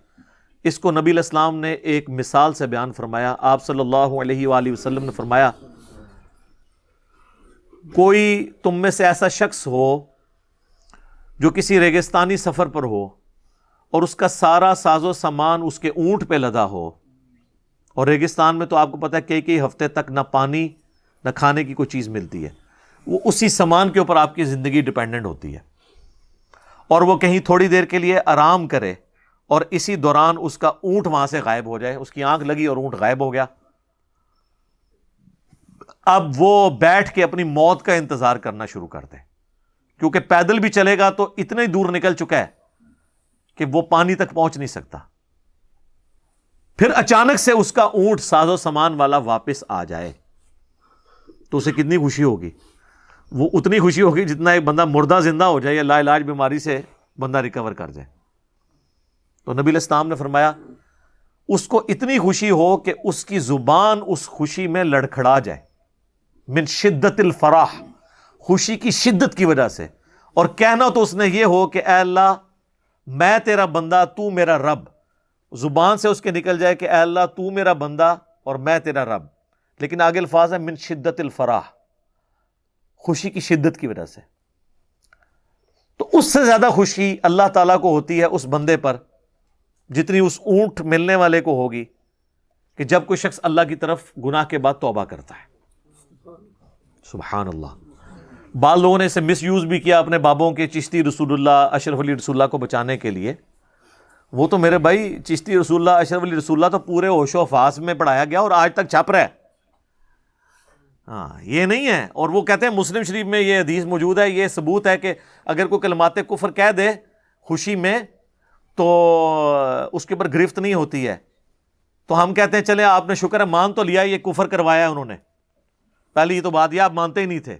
اس کو نبی الاسلام نے ایک مثال سے بیان فرمایا۔ آپ صلی اللہ علیہ وآلہ وسلم نے فرمایا کوئی تم میں سے ایسا شخص ہو جو کسی ریگستانی سفر پر ہو اور اس کا سارا ساز و سامان اس کے اونٹ پہ لدا ہو۔ اور ریگستان میں تو آپ کو پتا ہے کئی کئی ہفتے تک نہ پانی، نہ کھانے کی کوئی چیز ملتی ہے۔ وہ اسی سامان کے اوپر آپ کی زندگی ڈپینڈنٹ ہوتی ہے۔ اور وہ کہیں تھوڑی دیر کے لیے آرام کرے اور اسی دوران اس کا اونٹ وہاں سے غائب ہو جائے، اس کی آنکھ لگی اور اونٹ غائب ہو گیا۔ اب وہ بیٹھ کے اپنی موت کا انتظار کرنا شروع کر دے۔ کیونکہ پیدل بھی چلے گا تو اتنا ہی دور نکل چکا ہے کہ وہ پانی تک پہنچ نہیں سکتا۔ پھر اچانک سے اس کا اونٹ ساز و سامان والا واپس آ جائے۔ تو اسے کتنی خوشی ہوگی۔ وہ اتنی خوشی ہوگی جتنا ایک بندہ مردہ زندہ ہو جائے یا لا علاج بیماری سے بندہ ریکور کر جائے۔ تو نبی الاسلام نے فرمایا، اس کو اتنی خوشی ہو کہ اس کی زبان اس خوشی میں لڑکھڑا جائے۔ من شدت الفراح، خوشی کی شدت کی وجہ سے۔ اور کہنا تو اس نے یہ ہو کہ اے اللہ، میں تیرا بندہ، تو میرا رب۔ زبان سے اس کے نکل جائے کہ اے اللہ، تو میرا بندہ اور میں تیرا رب۔ لیکن آگے الفاظ ہے من شدت الفراح۔ خوشی کی شدت کی وجہ سے۔ تو اس سے زیادہ خوشی اللہ تعالیٰ کو ہوتی ہے اس بندے پر، جتنی اس اونٹ ملنے والے کو ہوگی، کہ جب کوئی شخص اللہ کی طرف گناہ کے بعد توبہ کرتا ہے۔ سبحان اللہ۔ بعض لوگوں نے اسے مس یوز بھی کیا اپنے بابوں کے چشتی رسول اللہ، اشرف علی رسول اللہ کو بچانے کے لیے۔ وہ تو میرے بھائی، چشتی رسول اللہ، اشرف علی رسول اللہ تو پورے ہوش و فاس میں پڑھایا گیا اور آج تک چھپ رہا ہے۔ ہاں یہ نہیں ہے۔ اور وہ کہتے ہیں مسلم شریف میں یہ حدیث موجود ہے، یہ ثبوت ہے کہ اگر کوئی کلمات کفر کہہ دے خوشی میں، تو اس کے اوپر گرفت نہیں ہوتی ہے۔ تو ہم کہتے ہیں چلے، آپ نے شکر ہے، مان تو لیا، یہ کفر کروایا انہوں نے۔ پہلے یہ تو بات یہ آپ مانتے ہی نہیں تھے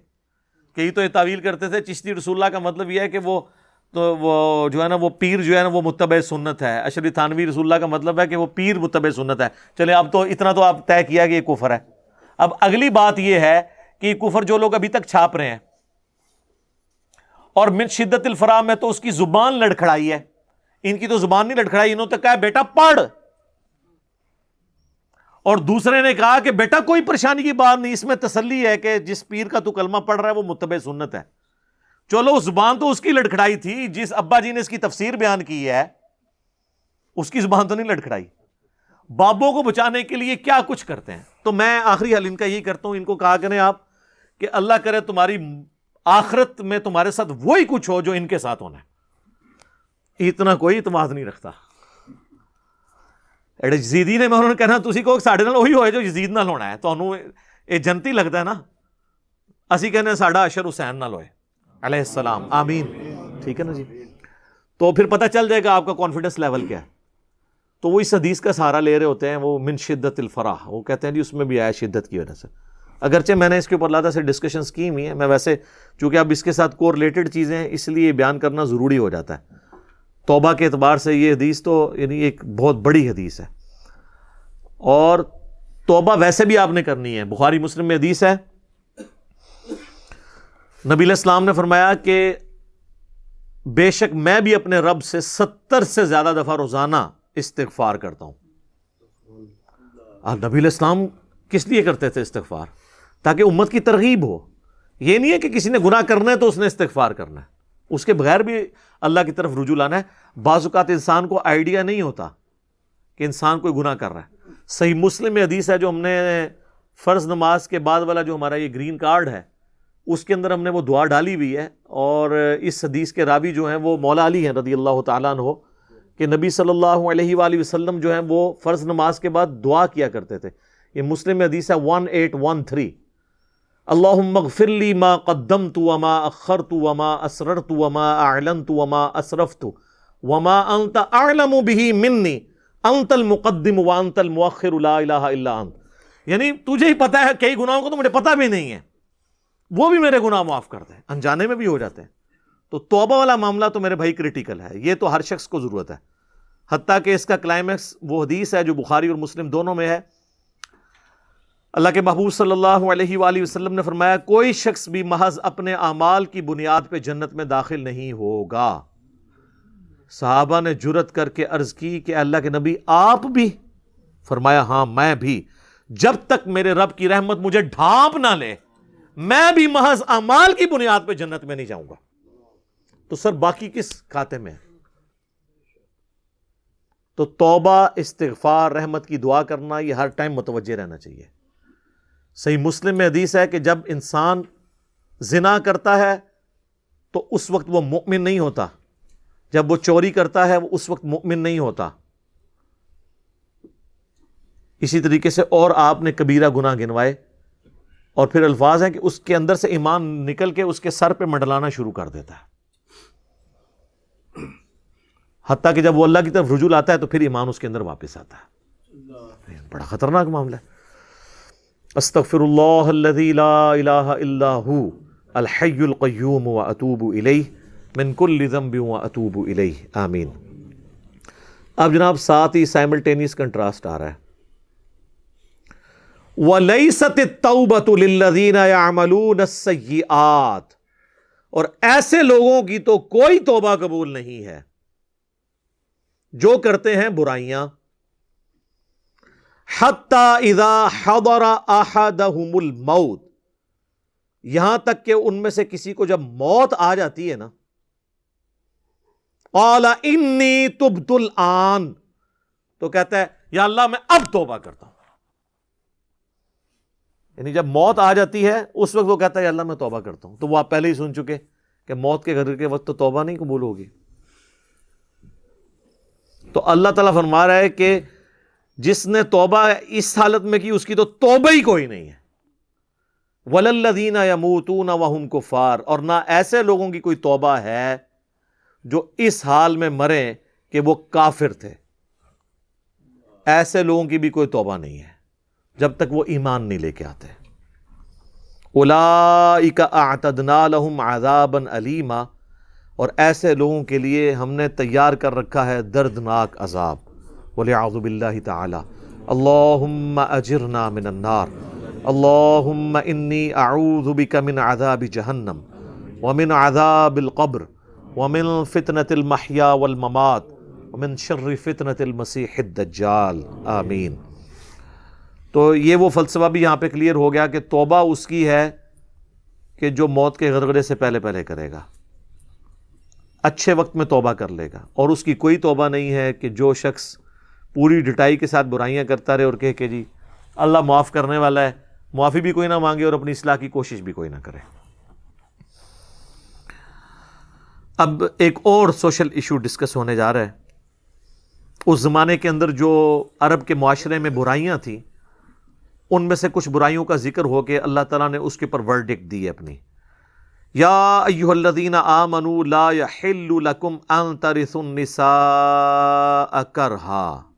کہ یہ تو یہ تعویل کرتے تھے چشتی رسول اللہ کا مطلب یہ ہے کہ وہ تو وہ جو ہے نا وہ پیر جو ہے نا وہ متبع سنت ہے اشری تھانوی رسول اللہ کا مطلب ہے کہ وہ پیر متبع سنت ہے چلے اب تو اتنا تو آپ طے کیا کہ یہ کفر ہے اب اگلی بات یہ ہے کہ یہ کفر جو لوگ ابھی تک چھاپ رہے ہیں اور من شدت الفرام میں تو اس کی زبان لڑکھڑائی ہے ان کی تو زبان نہیں لڑکھڑائی، انہوں نے کہا بیٹا پڑھ۔ اور دوسرے نے کہا کہ بیٹا کوئی پریشانی کی بات نہیں، اس میں تسلی ہے کہ جس پیر کا تو کلمہ پڑھ رہا ہے، وہ متبع سنت ہے۔ چلو زبان تو اس کی لڑکھڑائی تھی، جس ابا جی نے اس کی تفسیر بیان کی ہے، اس کی زبان تو نہیں لڑکھڑائی بابوں کو بچانے کے لیے کیا کچھ کرتے ہیں؟ تو میں آخری حل ان کا یہی کرتا ہوں، ان کو کہا کریں آپ کہ اللہ کرے تمہاری آخرت میں تمہارے ساتھ وہی کچھ ہو جو ان کے ساتھ ہونا ہے۔ اتنا کوئی اعتماد نہیں رکھتا۔ جزیدی نے میں انہوں نے کہنا تھی کو سارے وہی ہوئے جو جزید نال ہونا ہے تو یہ جنتی لگتا ہے نا اسی کہنے ساڈا اشر حسین نال ہوئے علیہ السلام آمین ٹھیک ہے نا جی تو پھر پتہ چل جائے گا آپ کا کانفیڈنس لیول کیا ہے تو وہ اس حدیث کا سہارا لے رہے ہوتے ہیں وہ من شدت الفراح وہ کہتے ہیں جی اس میں بھی آیا شدت کی وجہ سے اگرچہ میں نے اس کے اوپر لاتا سے ڈسکشنس کی ہوئی ہیں میں ویسے چونکہ اب اس کے ساتھ کو ریلیٹڈ چیزیں ہیں اس لیے بیان کرنا ضروری ہو جاتا ہے توبہ کے اعتبار سے یہ حدیث تو یعنی ایک بہت بڑی حدیث ہے۔ اور توبہ ویسے بھی آپ نے کرنی ہے۔ بخاری مسلم میں حدیث ہے۔ نبی الاسلام نے فرمایا کہ بے شک میں بھی اپنے رب سے ستر سے زیادہ دفعہ روزانہ استغفار کرتا ہوں۔ آپ نبی الاسلام کس لیے کرتے تھے استغفار؟ تاکہ امت کی ترغیب ہو۔ یہ نہیں ہے کہ کسی نے گناہ کرنا ہے تو اس نے استغفار کرنا ہے۔ اس کے بغیر بھی اللہ کی طرف رجوع لانا ہے۔ بعض اوقات انسان کو آئیڈیا نہیں ہوتا کہ انسان کوئی گناہ کر رہا ہے۔ صحیح مسلم حدیث ہے جو ہم نے فرض نماز کے بعد والا جو ہمارا یہ گرین کارڈ ہے، اس کے اندر ہم نے وہ دعا ڈالی ہوئی ہے۔ اور اس حدیث کے راوی جو ہیں وہ مولا علی ہیں رضی اللہ تعالیٰ عنہ، کہ نبی صلی اللہ علیہ وآلہ وسلم جو ہیں وہ فرض نماز کے بعد دعا کیا کرتے تھے۔ یہ مسلم حدیث ہے ون ایٹ ون تھری اللہ مغفر لی ما قدمت وما اخرت وما اسررت وما اعلنت وما اسرفت وما انت اعلم به منی، انت المقدم وانت المؤخر، لا الہ الا انت. یعنی تجھے ہی پتا ہے کئی گناہوں کو تو مجھے پتا بھی نہیں ہے، وہ بھی میرے گناہ معاف کرتے ہیں انجانے میں بھی ہو جاتے ہیں. تو توبہ والا معاملہ تو میرے بھائی کریٹیکل ہے، یہ تو ہر شخص کو ضرورت ہے. حتیٰ کہ اس کا کلائمیکس وہ حدیث ہے جو بخاری اور مسلم دونوں میں ہے اللہ کے محبوب صلی اللہ علیہ وآلہ وسلم نے فرمایا، کوئی شخص بھی محض اپنے اعمال کی بنیاد پہ جنت میں داخل نہیں ہوگا۔ صحابہ نے جرت کر کے عرض کی کہ اللہ کے نبی، آپ بھی؟ فرمایا ہاں میں بھی۔ جب تک میرے رب کی رحمت مجھے ڈھانپ نہ لے، میں بھی محض اعمال کی بنیاد پہ جنت میں نہیں جاؤں گا۔ تو سر، باقی کس کھاتے میں تو توبہ، استغفار، رحمت کی دعا کرنا، یہ ہر ٹائم متوجہ رہنا چاہیے۔ صحیح مسلم میں حدیث ہے کہ جب انسان زنا کرتا ہے تو اس وقت وہ مؤمن نہیں ہوتا۔ جب وہ چوری کرتا ہے وہ اس وقت مؤمن نہیں ہوتا۔ اسی طریقے سے اور آپ نے کبیرہ گناہ گنوائے۔ اور پھر الفاظ ہیں کہ اس کے اندر سے ایمان نکل کے اس کے سر پہ منڈلانا شروع کر دیتا ہے۔ حتیٰ کہ جب وہ اللہ کی طرف رجوع آتا ہے تو پھر ایمان اس کے اندر واپس آتا ہے۔ بڑا خطرناک معاملہ ہے۔ استغفر اللہ الذي لا الہ الا ہو الحی القیوم و اتوب الیہ من کل ذنب و اتوب الیہ آمین اب جناب، ساتھ ہی سائملٹینیس کنٹراسٹ آ رہا ہے. وَلَيْسَتِ التَّوْبَةُ لِلَّذِينَ يَعْمَلُونَ السَّيِّئَاتِ. اور ایسے لوگوں کی تو کوئی توبہ قبول نہیں ہے، جو کرتے ہیں برائیاں اذا حضر احدهم الموت یہاں تک کہ ان میں سے کسی کو جب موت آ جاتی ہے نا، قال انی تبت الان۔ تو کہتا ہے، یا اللہ میں اب توبہ کرتا ہوں۔ یعنی جب موت آ جاتی ہے، اس وقت وہ کہتا ہے، یا اللہ میں توبہ کرتا ہوں۔ تو وہ آپ پہلے ہی سن چکے کہ موت کے گھر کے وقت تو توبہ نہیں قبول ہوگی۔ تو اللہ تعالیٰ فرما رہا ہے کہ جس نے توبہ اس حالت میں کی، اس کی تو توبہ ہی کوئی نہیں ہے۔ وللدین یا موتون وہم کفار۔ اور نہ ایسے لوگوں کی کوئی توبہ ہے جو اس حال میں مرے کہ وہ کافر تھے۔ ایسے لوگوں کی بھی کوئی توبہ نہیں ہے، جب تک وہ ایمان نہیں لے کے آتے۔ الا اعتدنا لهم عذابا علیما اور ایسے لوگوں کے لیے ہم نے تیار کر رکھا ہے دردناک عذاب۔ ولیعوذ باللہ تعالی. اللہم اجرنا من النار. اللہم انی اعوذ بک من عذاب جہنم ومن عذاب القبر ومن فتنة المحیا والممات ومن شر فتنة المسیح الدجال. آمین. تو یہ وہ فلسفہ بھی یہاں پہ کلیئر ہو گیا کہ توبہ اس کی ہے کہ جو موت کے غرغرے سے پہلے پہلے کرے گا. اچھے وقت میں توبہ کر لے گا. اور اس کی کوئی توبہ نہیں ہے کہ جو شخص پوری ڈٹائی کے ساتھ برائیاں کرتا رہے اور کہے کہ جی اللہ معاف کرنے والا ہے، معافی بھی کوئی نہ مانگے اور اپنی اصلاح کی کوشش بھی کوئی نہ کرے۔ اب ایک اور سوشل ایشو ڈسکس ہونے جا رہا ہے۔ اس زمانے کے اندر جو عرب کے معاشرے میں برائیاں تھیں، ان میں سے کچھ برائیوں کا ذکر ہو کے اللہ تعالیٰ نے اس کے پر ورڈک دی ہے اپنی۔ یا ایوہ الذین آمنوا لا یحل لکم ان ترثوا النساء کرہا۔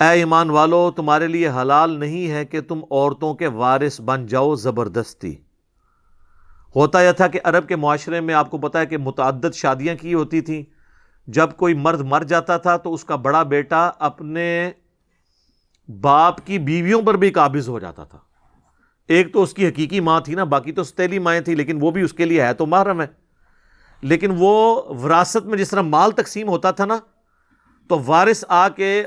اے ایمان والو، تمہارے لیے حلال نہیں ہے کہ تم عورتوں کے وارث بن جاؤ زبردستی۔ ہوتا یہ تھا کہ عرب کے معاشرے میں آپ کو پتا ہے کہ متعدد شادیاں کی ہوتی تھیں۔ جب کوئی مرد مر جاتا تھا تو اس کا بڑا بیٹا اپنے باپ کی بیویوں پر بھی قابض ہو جاتا تھا۔ ایک تو اس کی حقیقی ماں تھی نا، باقی تو ستیلی مائیں تھیں، لیکن وہ بھی اس کے لیے ہے تو محرم ہے۔ لیکن وہ وراثت میں جس طرح مال تقسیم ہوتا تھا نا، تو وارث آ کے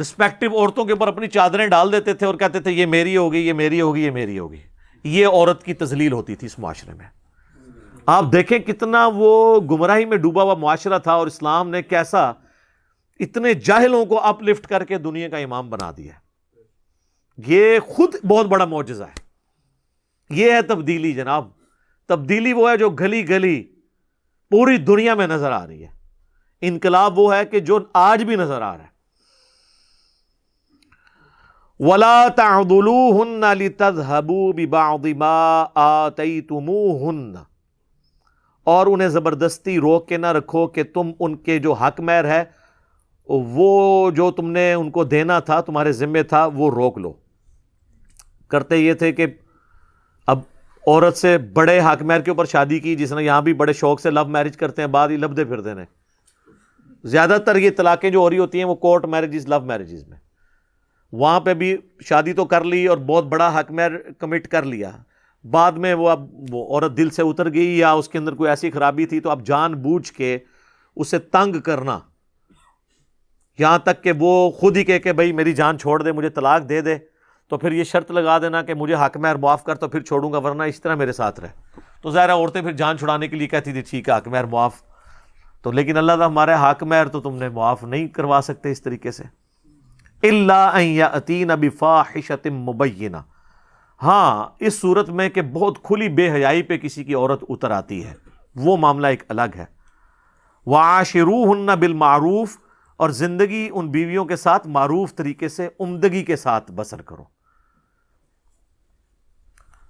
رسپیکٹو عورتوں کے اوپر اپنی چادریں ڈال دیتے تھے اور کہتے تھے، یہ میری ہوگی، یہ میری ہوگی، یہ میری ہوگی۔ یہ عورت کی تزلیل ہوتی تھی اس معاشرے میں۔ آپ دیکھیں کتنا وہ گمراہی میں ڈوبا ہوا معاشرہ تھا اور اسلام نے کیسا اتنے جاہلوں کو اپ لفٹ کر کے دنیا کا امام بنا دیا یہ خود بہت بڑا معجزہ ہے۔ یہ ہے تبدیلی، جناب۔ تبدیلی وہ ہے جو گلی گلی پوری دنیا میں نظر آ رہی ہے۔ انقلاب وہ ہے کہ جو آج بھی نظر آ رہا ہے۔ ولا تعضلوهن لتذهبوا ببعض ما آتيتموهن۔ اور انہیں زبردستی روک کے نہ رکھو کہ تم ان کے جو حق مہر ہے، وہ جو تم نے ان کو دینا تھا، تمہارے ذمے تھا، وہ روک لو۔ کرتے یہ تھے کہ اب عورت سے بڑے حق مہر کے اوپر شادی کی، جس نے یہاں بھی بڑے شوق سے لو میرج کرتے ہیں، بعد ہی لبدے پھرتے ہیں زیادہ تر یہ طلاقیں جو ہو رہی ہوتی ہیں، وہ کورٹ میرجز لو میرجز میں۔ وہاں پہ بھی شادی تو کر لی اور بہت بڑا حق مہر کمٹ کر لیا۔ بعد میں وہ اب وہ عورت دل سے اتر گئی یا اس کے اندر کوئی ایسی خرابی تھی تو اب جان بوجھ کے اسے تنگ کرنا۔ یہاں تک کہ وہ خود ہی کہہ کہ بھائی میری جان چھوڑ دے، مجھے طلاق دے دے۔ تو پھر یہ شرط لگا دینا کہ مجھے حق مہر معاف کر تو پھر چھوڑوں گا، ورنہ اس طرح میرے ساتھ رہے تو ظاہر عورتیں پھر جان چھڑانے کے لیے کہتی تھی، ٹھیک ہے، حق مہر معاف۔ تو لیکن اللہ تعالیٰ ہمارے حق مہر تو تم نے معاف نہیں کروا سکتے اس طریقے سے۔ اللہ عطین ابی مبینہ۔ ہاں اس صورت میں کہ بہت کھلی بے حیائی پہ کسی کی عورت اتر آتی ہے۔ وہ معاملہ ایک الگ ہے۔ وہ آشرو ہن بالمعروف، اور زندگی ان بیویوں کے ساتھ معروف طریقے سے عمدگی کے ساتھ بسر کرو۔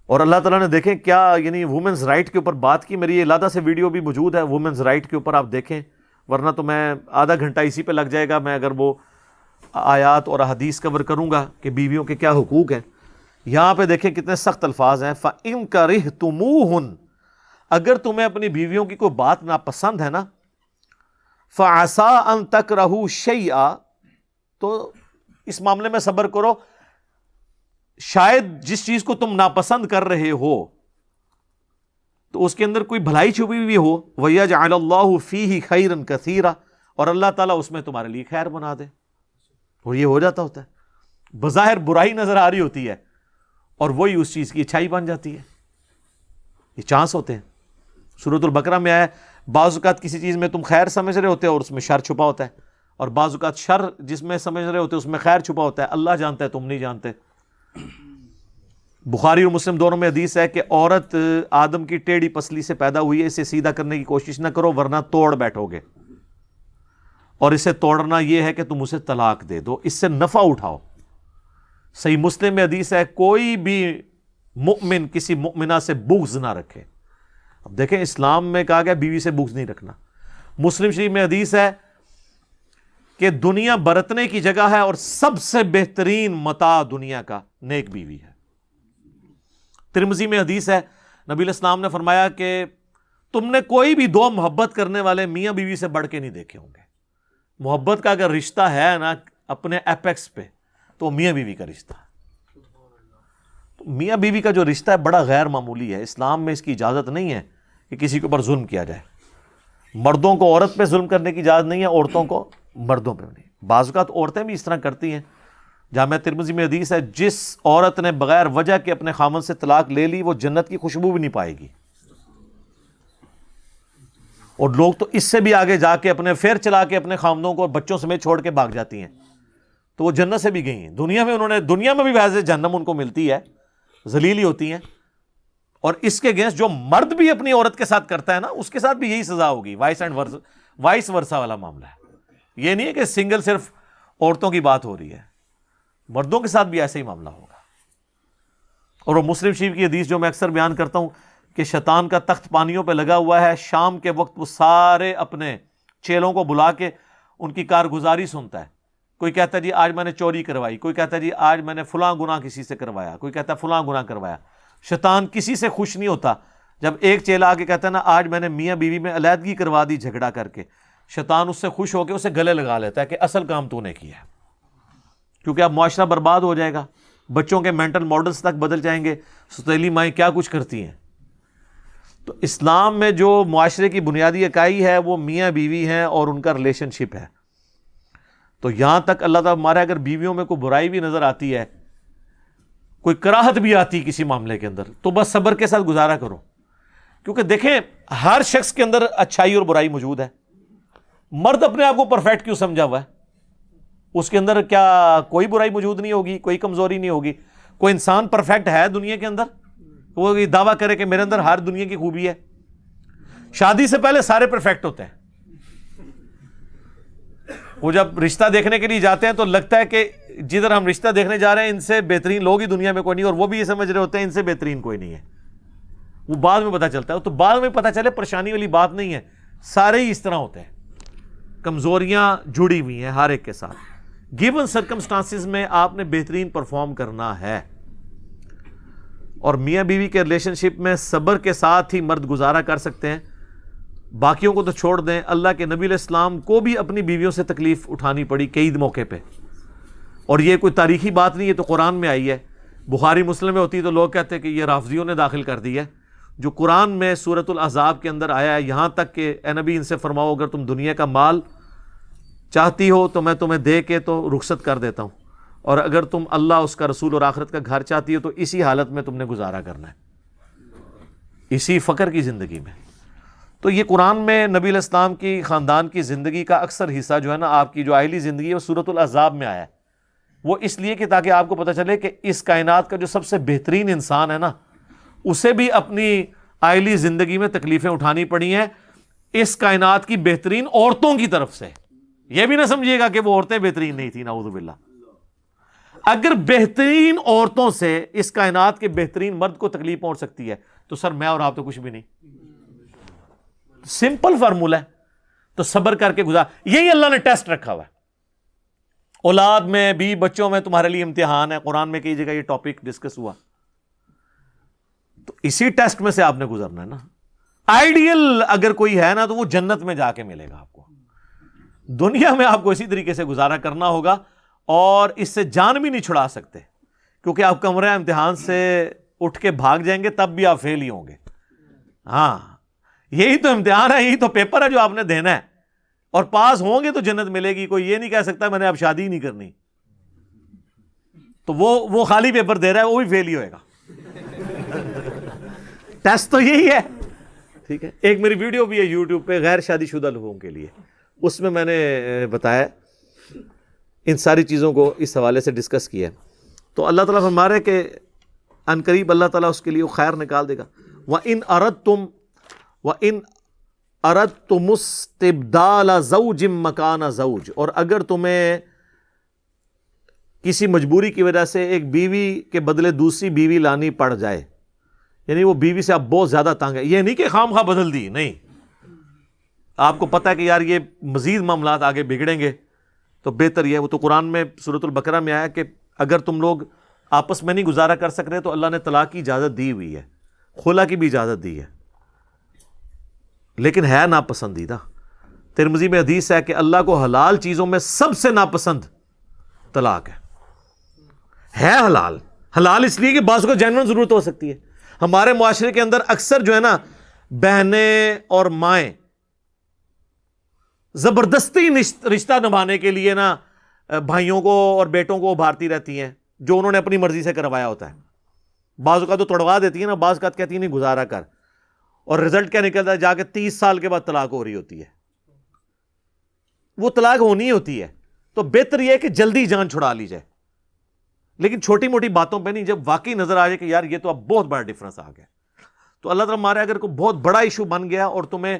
اور اللہ تعالیٰ نے دیکھیں کیا یعنی وومنز رائٹ کے اوپر بات کی، میری علادہ سے ویڈیو بھی موجود ہے۔ وومنز رائٹ کے اوپر آپ دیکھیں، ورنہ تو میں آدھا گھنٹہ اسی پہ لگ جائے گا۔ میں اگر وہ آیات اور حدیث کور کروں گا کہ بیویوں کے کیا حقوق ہیں۔ یہاں پہ دیکھیں کتنے سخت الفاظ ہیں۔ فَإِن كَرِهْتُمُوهُن اگر تمہیں اپنی بیویوں کی کوئی بات ناپسند ہے نا فَعَسَا أَن تَكْرَهُ شَيْئًا، تو اس معاملے میں صبر کرو۔ شاید جس چیز کو تم ناپسند کر رہے ہو، تو اس کے اندر کوئی بھلائی چھپی ہوئی ہو۔ وَيَجْعَلَ اللَّهُ فِيهِ خَيْرًا كَثِيرًا، اور اللہ تعالیٰ اس میں تمہارے لیے خیر بنا دے۔ اور یہ ہو جاتا ہوتا ہے۔ بظاہر برائی نظر آ رہی ہوتی ہے اور وہی اس چیز کی اچھائی بن جاتی ہے۔ یہ چانس ہوتے ہیں۔ صورت البکرا میں آیا بعض اوقات کسی چیز میں تم خیر سمجھ رہے ہوتے اور اس میں شر چھپا ہوتا ہے۔ اور بعض اوقات شر جس میں سمجھ رہے ہوتے اس میں خیر چھپا ہوتا ہے۔ اللہ جانتا ہے، تم نہیں جانتے۔ بخاری اور مسلم دونوں میں حدیث ہے کہ عورت آدم کی ٹیڑھی پسلی سے پیدا ہوئی ہے، اسے سیدھا کرنے کی کوشش نہ کرو، ورنہ توڑ بیٹھو گے۔ اور اسے توڑنا یہ ہے کہ تم اسے طلاق دے دو۔ اس سے نفع اٹھاؤ۔ صحیح مسلم میں حدیث ہے، کوئی بھی مؤمن کسی مؤمنہ سے بغض نہ رکھے۔ اب دیکھیں، اسلام میں کہا گیا، بیوی سے بغض نہیں رکھنا۔ مسلم شریف میں حدیث ہے کہ دنیا برتنے کی جگہ ہے اور سب سے بہترین متا دنیا کا نیک بیوی ہے۔ ترمزی میں حدیث ہے، نبی الاسلام نے فرمایا کہ تم نے کوئی بھی دو محبت کرنے والے میاں بیوی سے بڑھ کے نہیں دیکھے ہوں گے۔ محبت کا اگر رشتہ ہے نا اپنے ایپیکس پہ، تو میاں بیوی کا رشتہ۔ ہے میاں بیوی کا جو رشتہ ہے، بڑا غیر معمولی ہے۔ اسلام میں اس کی اجازت نہیں ہے کہ کسی کے اوپر ظلم کیا جائے۔ مردوں کو عورت پہ ظلم کرنے کی اجازت نہیں ہے، عورتوں کو مردوں پہ نہیں۔ بعض اوقات عورتیں بھی اس طرح کرتی ہیں۔ جامعہ ترمزی میں حدیث ہے، جس عورت نے بغیر وجہ کے اپنے خامن سے طلاق لے لی، وہ جنت کی خوشبو بھی نہیں پائے گی۔ اور لوگ تو اس سے بھی آگے جا کے اپنے فیر چلا کے اپنے خامدوں کو بچوں سمیت چھوڑ کے بھاگ جاتی ہیں۔ تو وہ جنت سے بھی گئی ہیں۔ دنیا میں انہوں نے دنیا میں بھی ویسے جہنم ان کو ملتی ہے۔ ذلیل ہی ہوتی ہیں۔ اور اس کے گینسٹ جو مرد بھی اپنی عورت کے ساتھ کرتا ہے نا، اس کے ساتھ بھی یہی سزا ہوگی۔ Vice and verse vice versa والا معاملہ ہے۔ یہ نہیں ہے کہ سنگل صرف عورتوں کی بات ہو رہی ہے۔ مردوں کے ساتھ بھی ایسا ہی معاملہ ہوگا۔ اور وہ مسلم شریف کی حدیث جو میں اکثر بیان کرتا ہوں کہ شیطان کا تخت پانیوں پہ لگا ہوا ہے، شام کے وقت وہ سارے اپنے چیلوں کو بلا کے ان کی کارگزاری سنتا ہے۔ کوئی کہتا ہے جی آج میں نے چوری کروائی۔ کوئی کہتا ہے جی آج میں نے فلاں گناہ کسی سے کروایا۔ کوئی کہتا ہے، فلاں گناہ کروایا شیطان کسی سے خوش نہیں ہوتا۔ جب ایک چیلا آ کے کہتا ہے نا، آج میں نے میاں بیوی میں علیحدگی کروا دی جھگڑا کر کے شیطان اس سے خوش ہو کے اسے گلے لگا لیتا ہے کہ اصل کام تو نے کیا ہے۔ کیونکہ اب معاشرہ برباد ہو جائے گا۔ بچوں کے مینٹل ماڈلس تک بدل جائیں گے۔ ستیلی مائیں کیا کچھ کرتی ہیں؟ تو اسلام میں جو معاشرے کی بنیادی اکائی ہے، وہ میاں بیوی ہیں اور ان کا ریلیشن شپ ہے۔ تو یہاں تک اللہ تعالیٰ ہمارے اگر بیویوں میں کوئی برائی بھی نظر آتی ہے، کوئی کراہت بھی آتی کسی معاملے کے اندر، تو بس صبر کے ساتھ گزارا کرو۔ کیونکہ دیکھیں، ہر شخص کے اندر اچھائی اور برائی موجود ہے۔ مرد اپنے آپ کو پرفیکٹ کیوں سمجھا ہوا ہے؟ اس کے اندر کیا کوئی برائی موجود نہیں ہوگی، کوئی کمزوری نہیں ہوگی۔ کوئی انسان پرفیکٹ ہے دنیا کے اندر؟ وہ دعویٰ کرے کہ میرے اندر ہر دنیا کی خوبی ہے۔ شادی سے پہلے سارے پرفیکٹ ہوتے ہیں۔ وہ جب رشتہ دیکھنے کے لیے جاتے ہیں تو لگتا ہے کہ جدھر ہم رشتہ دیکھنے جا رہے ہیں، ان سے بہترین لوگ ہی دنیا میں کوئی نہیں، اور وہ بھی یہ سمجھ رہے ہوتے ہیں، ان سے بہترین کوئی نہیں ہے۔ وہ بعد میں پتا چلتا ہے تو بعد میں پتا چلے، پریشانی والی بات نہیں ہے۔ سارے ہی اس طرح ہوتے ہیں۔ کمزوریاں جڑی ہوئی ہیں ہر ایک کے ساتھ۔ گیون سرکمسٹانس میں آپ نے بہترین پرفارم کرنا ہے۔ اور میاں بیوی کے ریلیشن شپ میں صبر کے ساتھ ہی مرد گزارا کر سکتے ہیں۔ باقیوں کو تو چھوڑ دیں۔ اللہ کے نبی علیہ السلام کو بھی اپنی بیویوں سے تکلیف اٹھانی پڑی کئی موقع پہ۔ اور یہ کوئی تاریخی بات نہیں ہے تو قرآن میں آئی ہے۔ بخاری مسلم میں ہوتی تو لوگ کہتے ہیں کہ یہ رافضیوں نے داخل کر دی ہے۔ جو قرآن میں صورت العذاب کے اندر آیا ہے، یہاں تک کہ اے نبی، ان سے فرماؤ، اگر تم دنیا کا مال چاہتی ہو تو میں تمہیں دے کے تو رخصت کر دیتا ہوں۔ اور اگر تم اللہ، اس کا رسول اور آخرت کا گھر چاہتی ہو تو اسی حالت میں تم نے گزارا کرنا ہے۔ اسی فقر کی زندگی میں۔ تو یہ قرآن میں نبی الاسلام کی خاندان کی زندگی کا اکثر حصہ جو ہے نا، آپ کی جو آئلی زندگی ہے، وہ صورت العذاب میں آیا ہے۔ وہ اس لیے کہ تاکہ آپ کو پتہ چلے کہ اس کائنات کا جو سب سے بہترین انسان ہے نا، اسے بھی اپنی آئلی زندگی میں تکلیفیں اٹھانی پڑی ہیں۔ اس کائنات کی بہترین عورتوں کی طرف سے۔ یہ بھی نہ سمجھیے گا کہ وہ عورتیں بہترین نہیں تھیں، نعوذ باللہ۔ اگر بہترین عورتوں سے اس کائنات کے بہترین مرد کو تکلیف پہنچ سکتی ہے، تو سر میں اور آپ تو کچھ بھی نہیں۔ سمپل فارمولا ہے۔ تو صبر کر کے گزار۔ یہی اللہ نے ٹیسٹ رکھا ہوا ہے۔ اولاد میں بھی بچوں میں تمہارے لیے امتحان ہے۔ قرآن میں کئی جگہ یہ ٹاپک ڈسکس ہوا۔ تو اسی ٹیسٹ میں سے آپ نے گزرنا ہے نا۔ آئیڈیل اگر کوئی ہے نا، تو وہ جنت میں جا کے ملے گا آپ کو۔ دنیا میں آپ کو اسی طریقے سے گزارا کرنا ہوگا۔ اور اس سے جان بھی نہیں چھڑا سکتے۔ کیونکہ آپ کمرہ امتحان سے اٹھ کے بھاگ جائیں گے، تب بھی آپ فیل ہی ہوں گے۔ ہاں یہی تو امتحان ہے، یہی تو پیپر ہے جو آپ نے دینا ہے۔ اور پاس ہوں گے تو جنت ملے گی، کوئی یہ نہیں کہہ سکتا میں نے اب شادی نہیں کرنی۔ تو وہ وہ خالی پیپر دے رہا ہے، وہ بھی فیل ہی ہوئے گا۔ ٹیسٹ تو یہی ہے۔ ٹھیک ہے۔ ایک میری ویڈیو بھی ہے یوٹیوب پہ غیر شادی شدہ لوگوں کے لیے۔ اس میں میں نے بتایا ان ساری چیزوں کو اس حوالے سے ڈسکس کیا تو اللہ تعالیٰ فرما رہے کہ ان قریب اللہ تعالیٰ اس کے لیے وہ خیر نکال دے گا۔ وہ ان ارد تم وہ ان ارد تم استبدال زوج مکان زوج۔ اور اگر تمہیں کسی مجبوری کی وجہ سے ایک بیوی کے بدلے دوسری بیوی لانی پڑ جائے یعنی وہ بیوی سے آپ بہت زیادہ تانگ ہے یہ نہیں کہ خام خواہ بدل دی، نہیں۔ آپ کو پتا ہے کہ یار یہ مزید معاملات آگے بگڑیں گے۔ تو بہتر یہ وہ تو قرآن میں صورت البقرہ میں آیا کہ اگر تم لوگ آپس میں نہیں گزارا کر سک رہے تو اللہ نے طلاق کی اجازت دی ہوئی ہے، خلا کی بھی اجازت دی ہے۔ لیکن ہے ناپسندیدہ۔ ترمزی میں حدیث ہے کہ اللہ کو حلال چیزوں میں سب سے ناپسند طلاق ہے۔ ہے حلال۔ حلال اس لیے کہ بعض کو جینون ضرورت ہو سکتی ہے۔ ہمارے معاشرے کے اندر اکثر جو ہے نا، بہنیں اور مائیں زبردستی رشتہ نبھانے کے لیے نا بھائیوں کو اور بیٹوں کو ابھارتی رہتی ہیں، جو انہوں نے اپنی مرضی سے کروایا ہوتا ہے۔ بعض کا تو توڑوا دیتی ہے نا، بعض کا کہتی نہیں، گزارا کر۔ اور رزلٹ کیا نکلتا ہے؟ جا کے تیس سال کے بعد طلاق ہو رہی ہوتی ہے۔ وہ طلاق ہونی ہوتی ہے۔ تو بہتر یہ ہے کہ جلدی جان چھڑا لی جائے۔ لیکن چھوٹی موٹی باتوں پہ نہیں، جب واقعی نظر آ جائے کہ یار یہ تو اب بہت بڑا ڈفرنس آ گیا۔ تو اللہ تعالیٰ مارے اگر کوئی بہت بڑا ایشو بن گیا اور تمہیں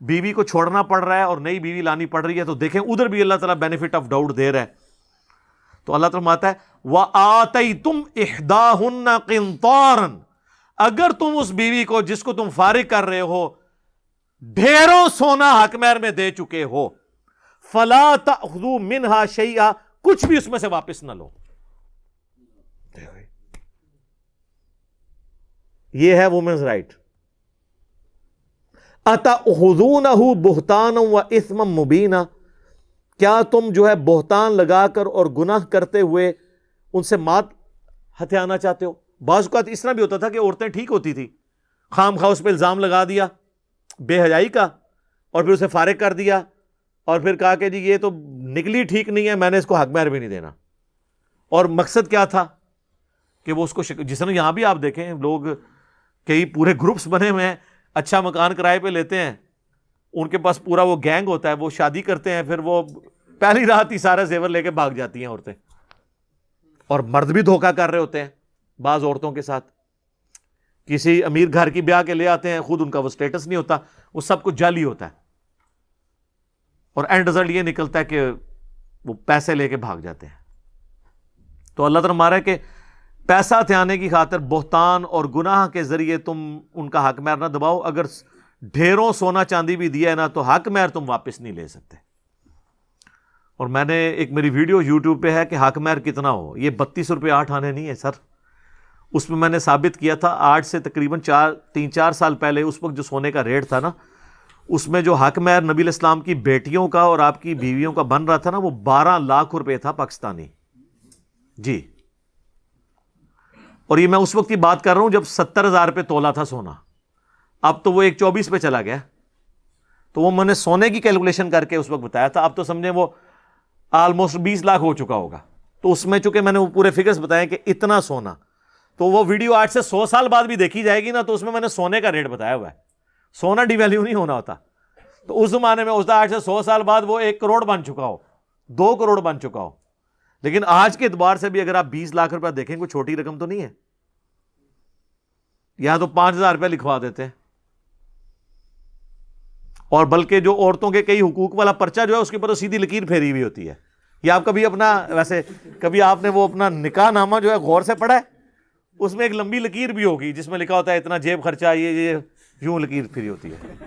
بیوی کو چھوڑنا پڑ رہا ہے اور نئی بیوی لانی پڑ رہی ہے، تو دیکھیں ادھر بھی اللہ تعالیٰ بینیفٹ آف ڈاؤٹ دے رہا ہے تو اللہ تعالیٰ ماتا ہے وہ آتے تم احدا اگر تم اس بیوی کو، جس کو تم فارغ کر رہے ہو، ڈھیروں سونا حکمیر میں دے چکے ہو، فلا منہا شیا کچھ بھی اس میں سے واپس نہ لو۔ یہ ہے وومنز رائٹ اتا بہتان و اسم مبینہ کیا تم جو ہے بہتان لگا کر اور گناہ کرتے ہوئے ان سے مات ہتھیانا چاہتے ہو؟ بعض اوقات اس طرح بھی ہوتا تھا کہ عورتیں ٹھیک ہوتی تھی خام خواہ اس پہ الزام لگا دیا، بے حجائی کا، اور پھر اسے فارغ کر دیا، اور پھر کہا کہ جی یہ تو نکلی ٹھیک نہیں ہے، میں نے اس کو حق مہر بھی نہیں دینا۔ اور مقصد کیا تھا؟ کہ وہ اس کو شک... جس طرح یہاں بھی آپ دیکھیں، لوگ کئی پورے گروپس بنے ہوئے ہیں اچھا مکان کرائے پہ لیتے ہیں، ان کے پاس پورا وہ گینگ ہوتا ہے، وہ شادی کرتے ہیں، پھر وہ پہلی رات ہی سارا زیور لے کے بھاگ جاتی ہیں عورتیں۔ اور مرد بھی دھوکہ کر رہے ہوتے ہیں بعض عورتوں کے ساتھ۔ کسی امیر گھر کی بیاہ کے لے آتے ہیں، خود ان کا وہ اسٹیٹس نہیں ہوتا، وہ سب کچھ جعلی ہوتا ہے۔ اور اینڈ رزلٹ یہ نکلتا ہے کہ وہ پیسے لے کے بھاگ جاتے ہیں۔ تو اللہ تعالیٰ مارا کہ پیسہ تھے کی خاطر بہتان اور گناہ کے ذریعے تم ان کا حق میر نہ دباؤ۔ اگر ڈھیروں سونا چاندی بھی دیا ہے نا تو حق میر تم واپس نہیں لے سکتے۔ اور میں نے ایک میری ویڈیو یوٹیوب پہ ہے کہ حق میر کتنا ہو۔ یہ بتیس روپے آٹھ آنے نہیں ہے سر۔ اس میں میں نے ثابت کیا تھا آج سے تقریباً چار، تین، چار سال پہلے اس وقت جو سونے کا ریٹ تھا نا، اس میں جو حق میر نبی الاسلام کی بیٹیوں کا اور آپ کی بیویوں کا بن رہا تھا نا وہ بارہ لاکھ روپے تھا پاکستانی۔ جی۔ اور یہ میں اس وقت کی بات کر رہا ہوں جب ستر ہزار پہ تولا تھا سونا۔ اب تو وہ ایک چوبیس پہ چلا گیا۔ تو وہ میں نے سونے کی کیلکولیشن کر کے اس وقت بتایا تھا۔ اب تو سمجھیں وہ آلموسٹ بیس لاکھ ہو چکا ہوگا۔ تو اس میں چونکہ میں نے وہ پورے فگرس بتایا کہ اتنا سونا۔ تو وہ ویڈیو آج سے سو سال بعد بھی دیکھی جائے گی نا، تو اس میں میں نے سونے کا ریٹ بتایا ہوا ہے۔ سونا ڈی ویلیو نہیں ہونا ہوتا۔ تو اس زمانے میں اس آج سے سو سال بعد وہ ایک کروڑ بن چکا ہو۔ دو کروڑ بن چکا ہو۔ لیکن آج کے اعتبار سے بھی اگر آپ بیس لاکھ روپیہ دیکھیں، کوئی چھوٹی رقم تو نہیں ہے۔ یہاں تو پانچ ہزار روپیہ لکھوا دیتے ہیں۔ اور بلکہ جو عورتوں کے کئی حقوق والا پرچہ جو ہے، اس کے اوپر تو سیدھی لکیر پھیری ہوئی ہوتی ہے۔ یا آپ کبھی اپنا، ویسے کبھی آپ نے وہ اپنا نکاح نامہ جو ہے، غور سے پڑھا ہے؟ اس میں ایک لمبی لکیر بھی ہوگی، جس میں لکھا ہوتا ہے، اتنا جیب خرچہ، یہ یہ، یوں لکیر پھری ہوتی ہے۔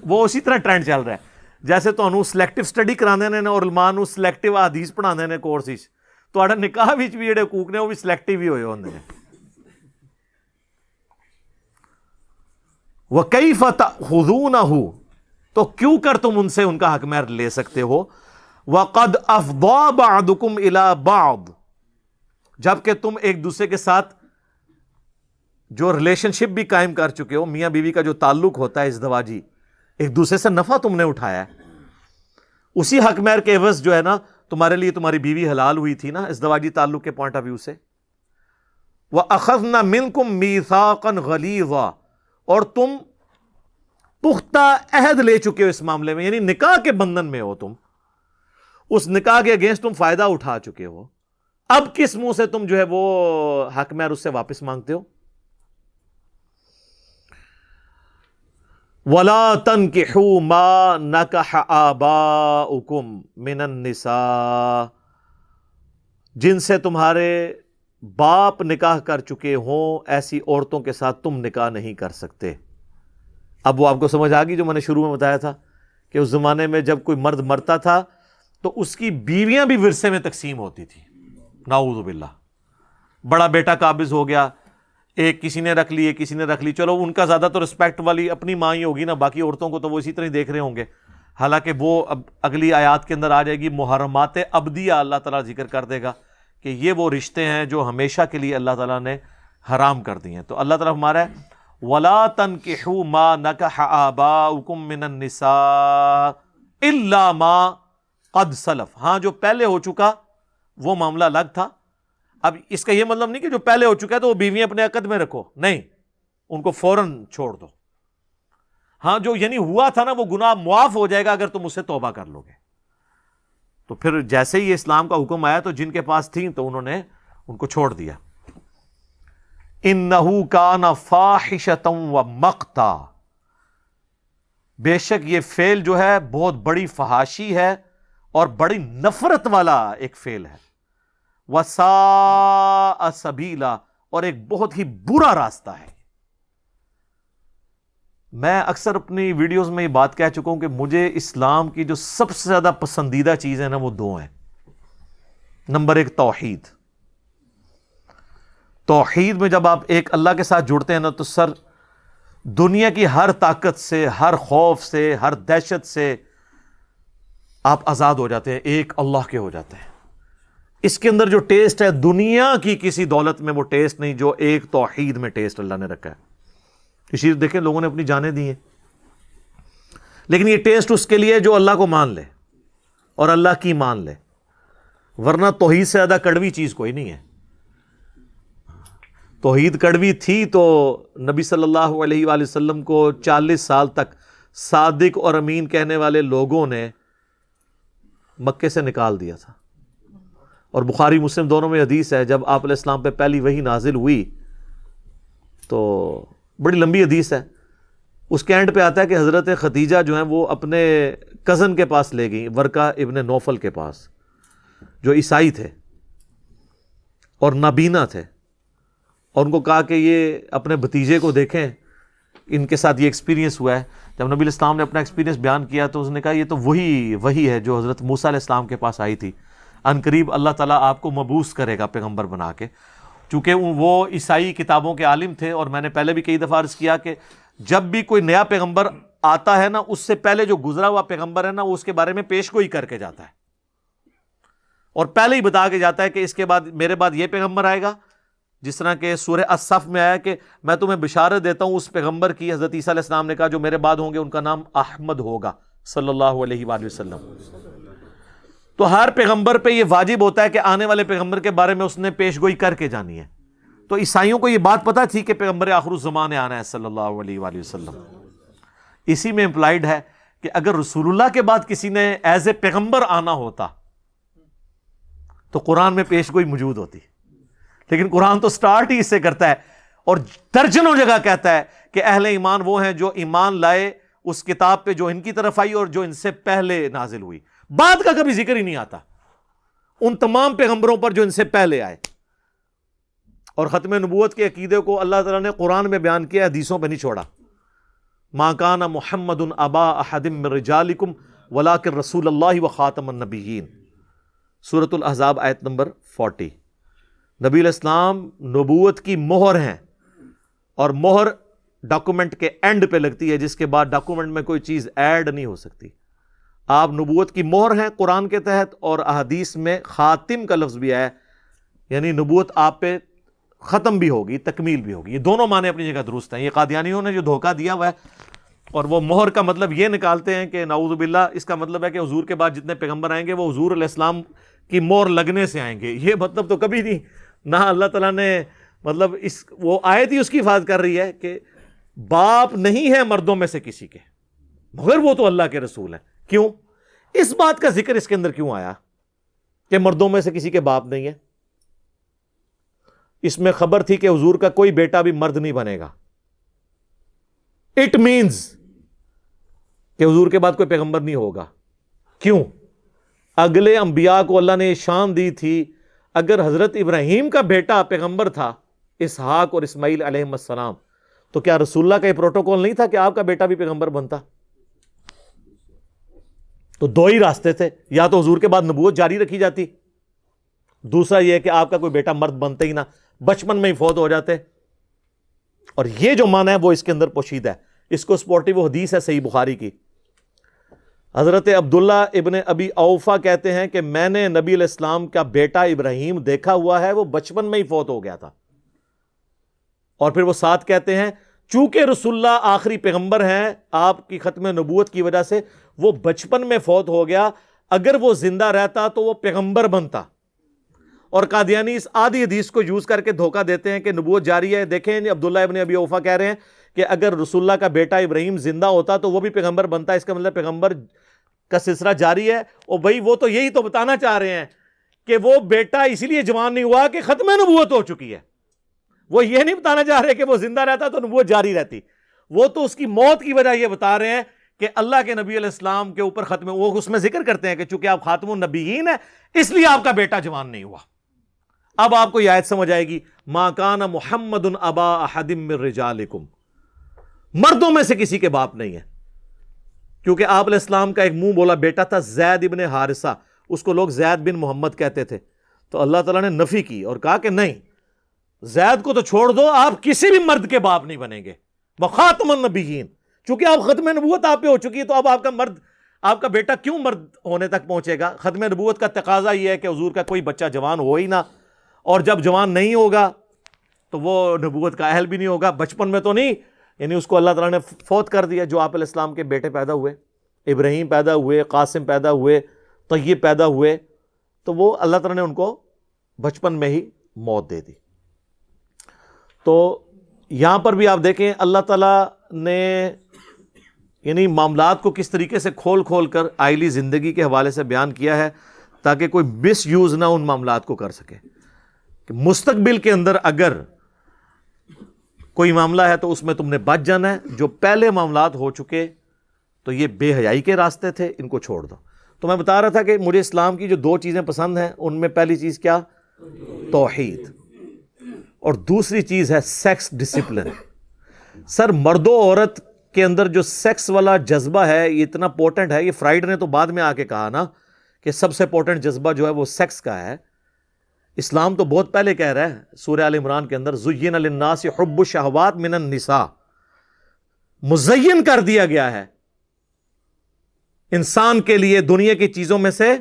وہ اسی طرح ٹرینڈ چل رہا ہے۔ جیسے تو سلیکٹو اسٹڈی کرا اور علمان سلیکٹو آدیز پڑھا کورس تو نکاح بھی جڑے حقوق نے، وہ بھی سلیکٹو ہی ہوئے ہوتے ہیں وہ کئی فتح خزو نہ ہو تو کیوں کر تم ان سے ان کا حق میر لے سکتے ہو؟ وہ قد افبام الا باب جبکہ تم ایک دوسرے کے ساتھ جو ریلیشن شپ بھی قائم کر چکے ہو، میاں بیوی کا جو تعلق ہوتا ہے اس دواجی، ایک دوسرے سے نفع تم نے اٹھایا ہے۔ اسی حق میر کے عوض جو ہے نا، تمہارے لیے تمہاری بیوی حلال ہوئی تھی نا، اس دواجی تعلق کے پوائنٹ آف ویو سے۔ وہ اخذ نہ من کم میساکن اور تم پختہ عہد لے چکے ہو اس معاملے میں یعنی نکاح کے بندھن میں ہو تم۔ اس نکاح کے اگینسٹ تم فائدہ اٹھا چکے ہو۔ اب کس منہ سے تم جو ہے وہ حق میر اس سے واپس مانگتے ہو؟ ولا تن کے ما آبا من النساء۔ جن سے تمہارے باپ نکاح کر چکے ہوں، ایسی عورتوں کے ساتھ تم نکاح نہیں کر سکتے۔ اب وہ آپ کو سمجھ آ گئی جو میں نے شروع میں بتایا تھا کہ اس زمانے میں جب کوئی مرد مرتا تھا تو اس کی بیویاں بھی ورثے میں تقسیم ہوتی تھی۔ ناؤز باللہ۔ بڑا بیٹا قابض ہو گیا، ایک کسی نے رکھ لی، ایک کسی نے رکھ لی۔ چلو، ان کا زیادہ تو رسپیکٹ والی اپنی ماں ہی ہوگی نا، باقی عورتوں کو تو وہ اسی طرح دیکھ رہے ہوں گے۔ حالانکہ وہ اب اگلی آیات کے اندر آ جائے گی، محرمات ابدیہ اللہ تعالیٰ ذکر کر دے گا۔ کہ یہ وہ رشتے ہیں جو ہمیشہ کے لیے اللہ تعالیٰ نے حرام کر دی ہیں۔ تو اللہ تعالیٰ ہمارا ہے، ولا تن کے ما آبا من النساء اللہ ما قد سلف۔ ہاں جو پہلے ہو چکا، وہ معاملہ الگ تھا۔ اب اس کا یہ مطلب نہیں کہ جو پہلے ہو چکا ہے تو وہ بیوی اپنے عقد میں رکھو۔ نہیں، ان کو فوراً چھوڑ دو۔ ہاں جو یعنی ہوا تھا نا، وہ گناہ معاف ہو جائے گا اگر تم اسے توبہ کر لو گے تو پھر جیسے ہی اسلام کا حکم آیا تو جن کے پاس تھیں تو انہوں نے ان کو چھوڑ دیا۔ ان نحو کا نا فاحشتم و مکتا بے شک یہ فیل جو ہے بہت بڑی فحاشی ہے اور بڑی نفرت والا ایک فیل ہے۔ وسا سبیلا اور ایک بہت ہی برا راستہ ہے۔ میں اکثر اپنی ویڈیوز میں یہ بات کہہ چکا ہوں کہ مجھے اسلام کی جو سب سے زیادہ پسندیدہ چیز ہے نا وہ دو ہیں۔ نمبر ایک توحید۔ توحید میں جب آپ ایک اللہ کے ساتھ جڑتے ہیں نا تو سر، دنیا کی ہر طاقت سے، ہر خوف سے، ہر دہشت سے آپ آزاد ہو جاتے ہیں، ایک اللہ کے ہو جاتے ہیں۔ اس کے اندر جو ٹیسٹ ہے، دنیا کی کسی دولت میں وہ ٹیسٹ نہیں، جو ایک توحید میں ٹیسٹ اللہ نے رکھا ہے۔ اسی دیکھیں، لوگوں نے اپنی جانیں دی ہیں۔ لیکن یہ ٹیسٹ اس کے لیے جو اللہ کو مان لے اور اللہ کی مان لے۔ ورنہ توحید سے زیادہ کڑوی چیز کوئی نہیں ہے۔ توحید کڑوی تھی تو نبی صلی اللہ علیہ وآلہ وسلم کو چالیس سال تک صادق اور امین کہنے والے لوگوں نے مکے سے نکال دیا تھا۔ اور بخاری، مسلم دونوں میں حدیث ہے، جب آپ علیہ السلام پہ پہلی وہی نازل ہوئی تو بڑی لمبی حدیث ہے۔ اس کے اینڈ پہ آتا ہے کہ حضرت ختیجہ جو ہیں وہ اپنے کزن کے پاس لے گئیں ورکا ابن نوفل کے پاس، جو عیسائی تھے اور نابینا تھے۔ اور ان کو کہا کہ یہ اپنے بھتیجے کو دیکھیں، ان کے ساتھ یہ ایکسپیرینس ہوا ہے۔ جب نبی الاسلام نے اپنا ایکسپیرینس بیان کیا تو اس نے کہا یہ تو وہی وہی ہے جو حضرت موسیٰ علیہ السلام کے پاس آئی تھی۔ ان قریب اللہ تعالیٰ آپ کو مبوس کرے گا پیغمبر بنا کے۔ چونکہ وہ عیسائی کتابوں کے عالم تھے اور میں نے پہلے بھی کئی دفعہ عرض کیا کہ جب بھی کوئی نیا پیغمبر آتا ہے نا، اس سے پہلے جو گزرا ہوا پیغمبر ہے نا، وہ اس کے بارے میں پیش گوئی کر کے جاتا ہے۔ اور پہلے ہی بتا کے جاتا ہے کہ اس کے بعد، میرے بعد یہ پیغمبر آئے گا۔ جس طرح کہ سورہ اصف میں آیا کہ میں تمہیں بشارت دیتا ہوں، اس پیغمبر کی حضرت عیسیٰ علیہ السلام نے کہا، جو میرے بعد ہوں گے، ان کا نام احمد ہوگا، صلی اللہ علیہ وآلہ وسلم۔ تو ہر پیغمبر پہ یہ واجب ہوتا ہے کہ آنے والے پیغمبر کے بارے میں اس نے پیش گوئی کر کے جانی ہے۔ تو عیسائیوں کو یہ بات پتا تھی کہ پیغمبر آخر الزمان آنا ہے صلی اللہ علیہ وآلہ وسلم۔ اسی میں امپلائڈ ہے کہ اگر رسول اللہ کے بعد کسی نے ایز اے پیغمبر آنا ہوتا، تو قرآن میں پیش گوئی موجود ہوتی۔ لیکن قرآن تو سٹارٹ ہی اس سے کرتا ہے اور درجنوں جگہ کہتا ہے کہ اہل ایمان وہ ہیں جو ایمان لائے، اس کتاب پہ جو ان کی طرف آئی اور جو ان سے پہلے نازل ہوئی۔ بعد کا کبھی ذکر ہی نہیں آتا۔ ان تمام پیغمبروں پر جو ان سے پہلے آئے۔ اور ختم نبوت کے عقیدے کو اللہ تعالیٰ نے قرآن میں بیان کیا، حدیثوں پہ نہیں چھوڑا۔ ماں کانا محمد ابا احدم رجالکم ولاکر رسول اللہ و خاتم النبیین۔ صورت الحضاب آیت نمبر فورٹی۔ نبی الاسلام نبوت کی مہر ہیں۔ اور مہر ڈاکومنٹ کے اینڈ پہ لگتی ہے، جس کے بعد ڈاکومنٹ میں کوئی چیز ایڈ نہیں ہو سکتی۔ آپ نبوت کی مہر ہیں قرآن کے تحت اور احادیث میں خاتم کا لفظ بھی آیا یعنی نبوت آپ پہ ختم بھی ہوگی، تکمیل بھی ہوگی۔ یہ دونوں معنی اپنی جگہ درست ہیں۔ یہ قادیانیوں نے جو دھوکہ دیا ہوا ہے اور وہ مہر کا مطلب یہ نکالتے ہیں کہ نعوذ باللہ، اس کا مطلب ہے کہ حضور کے بعد جتنے پیغمبر آئیں گے وہ حضور علیہ السلام کی مور لگنے سے آئیں گے۔ یہ مطلب تو کبھی نہیں، نہ اللہ تعالیٰ نے مطلب اس، وہ آئے تھی اس کی حفاظت کر رہی ہے کہ باپ نہیں ہے مردوں میں سے کسی کے، مگر وہ تو اللہ کے رسول ہیں۔ کیوں؟ اس بات کا ذکر اس کے اندر کیوں آیا کہ مردوں میں سے کسی کے باپ نہیں ہے؟ اس میں خبر تھی کہ حضور کا کوئی بیٹا بھی مرد نہیں بنے گا۔ اٹ مینز کہ حضور کے بعد کوئی پیغمبر نہیں ہوگا۔ کیوں؟ اگلے انبیاء کو اللہ نے شان دی تھی، اگر حضرت ابراہیم کا بیٹا پیغمبر تھا، اسحاق اور اسماعیل علیہ السلام، تو کیا رسول اللہ کا یہ پروٹوکول نہیں تھا کہ آپ کا بیٹا بھی پیغمبر بنتا؟ تو دو ہی راستے تھے، یا تو حضور کے بعد نبوت جاری رکھی جاتی۔ دوسرا یہ کہ آپ کا کوئی بیٹا مرد بنتے ہی نہ، بچپن میں ہی فوت ہو جاتے۔ اور یہ جو معنی ہے، وہ اس کے اندر پوشید ہے۔ اس کو سپورٹیو حدیث ہے صحیح بخاری کی۔ حضرت عبداللہ ابن ابی اوفا کہتے ہیں کہ میں نے نبی علیہ السلام کا بیٹا ابراہیم دیکھا ہوا ہے، وہ بچپن میں ہی فوت ہو گیا تھا۔ اور پھر وہ ساتھ کہتے ہیں چونکہ رسول اللہ آخری پیغمبر ہیں، آپ کی ختم نبوت کی وجہ سے وہ بچپن میں فوت ہو گیا۔ اگر وہ زندہ رہتا تو وہ پیغمبر بنتا۔ اور قادیانی اس آدھی حدیث کو یوز کر کے دھوکہ دیتے ہیں کہ نبوت جاری ہے۔ دیکھیں جی، عبداللہ ابن ابی اوفا کہہ رہے ہیں کہ اگر رسول اللہ کا بیٹا ابراہیم زندہ ہوتا تو وہ بھی پیغمبر بنتا۔ اس کا مطلب پیغمبر کا سلسلہ جاری ہے۔ اور بھائی، وہ تو یہی تو بتانا چاہ رہے ہیں کہ وہ بیٹا اسی لیے جوان نہیں ہوا کہ ختم نبوت ہو چکی ہے۔ وہ یہ نہیں بتانا چاہ رہے کہ وہ زندہ رہتا تو نبوت جاری رہتی۔ وہ تو اس کی موت کی وجہ یہ بتا رہے ہیں کہ اللہ کے نبی علیہ السلام کے اوپر ختم، وہ اس میں ذکر کرتے ہیں کہ چونکہ آپ خاتم النبیین ہیں، اس لیے آپ کا بیٹا جوان نہیں ہوا۔ اب آپ کو یہ آیت سمجھ آئے گی ماں کان محمد ابا احدم رجالکم مردوں میں سے کسی کے باپ نہیں ہے۔ کیونکہ آپ علیہ السلام کا ایک منہ بولا بیٹا تھا زید ابن حارثہ، اس کو لوگ زید بن محمد کہتے تھے۔ تو اللہ تعالیٰ نے نفی کی اور کہا کہ نہیں زید کو تو چھوڑ دو، آپ کسی بھی مرد کے باپ نہیں بنیں گے۔ خاتم النبیین۔ چونکہ آپ ختم نبوت آپ پہ ہو چکی ہے، تو اب آپ کا مرد، آپ کا بیٹا کیوں مرد ہونے تک پہنچے گا؟ ختم نبوت کا تقاضا یہ ہے کہ حضور کا کوئی بچہ جوان ہو ہی نہ۔ اور جب جوان نہیں ہوگا، تو وہ نبوت کا اہل بھی نہیں ہوگا۔ بچپن میں تو نہیں یعنی اس کو اللہ تعالیٰ نے فوت کر دیا، جو آپ علیہ السلام کے بیٹے پیدا ہوئے، ابراہیم پیدا ہوئے، قاسم پیدا ہوئے، طیب پیدا ہوئے۔ تو وہ اللہ تعالیٰ نے ان کو بچپن میں ہی موت دے دی۔ تو یہاں پر بھی آپ دیکھیں اللہ تعالیٰ نے یعنی معاملات کو کس طریقے سے کھول کھول کر آئلی زندگی کے حوالے سے بیان کیا ہے تاکہ کوئی مس یوز نہ ان معاملات کو کر سکے کہ مستقبل کے اندر اگر کوئی معاملہ ہے تو اس میں تم نے بچ جانا ہے، جو پہلے معاملات ہو چکے تو یہ بے حیائی کے راستے تھے، ان کو چھوڑ دو۔ تو میں بتا رہا تھا کہ مجھے اسلام کی جو دو چیزیں پسند ہیں، ان میں پہلی چیز کیا؟ توحید۔ اور دوسری چیز ہے سیکس ڈسپلن سر مرد و عورت کے اندر جو سیکس والا جذبہ ہے، یہ اتنا پورٹنٹ ہے، یہ فرائڈ نے تو بعد میں آ کے کہا نا کہ سب سے پورٹنٹ جذبہ جو ہے وہ سیکس کا ہے۔ اسلام تو بہت پہلے کہہ رہا ہے، سورہ عال عمران کے اندر زین للناس حب الشہوات من النساء۔ مزین کر دیا گیا ہے۔ انسان کے لیے دنیا کی چیزوں میں سے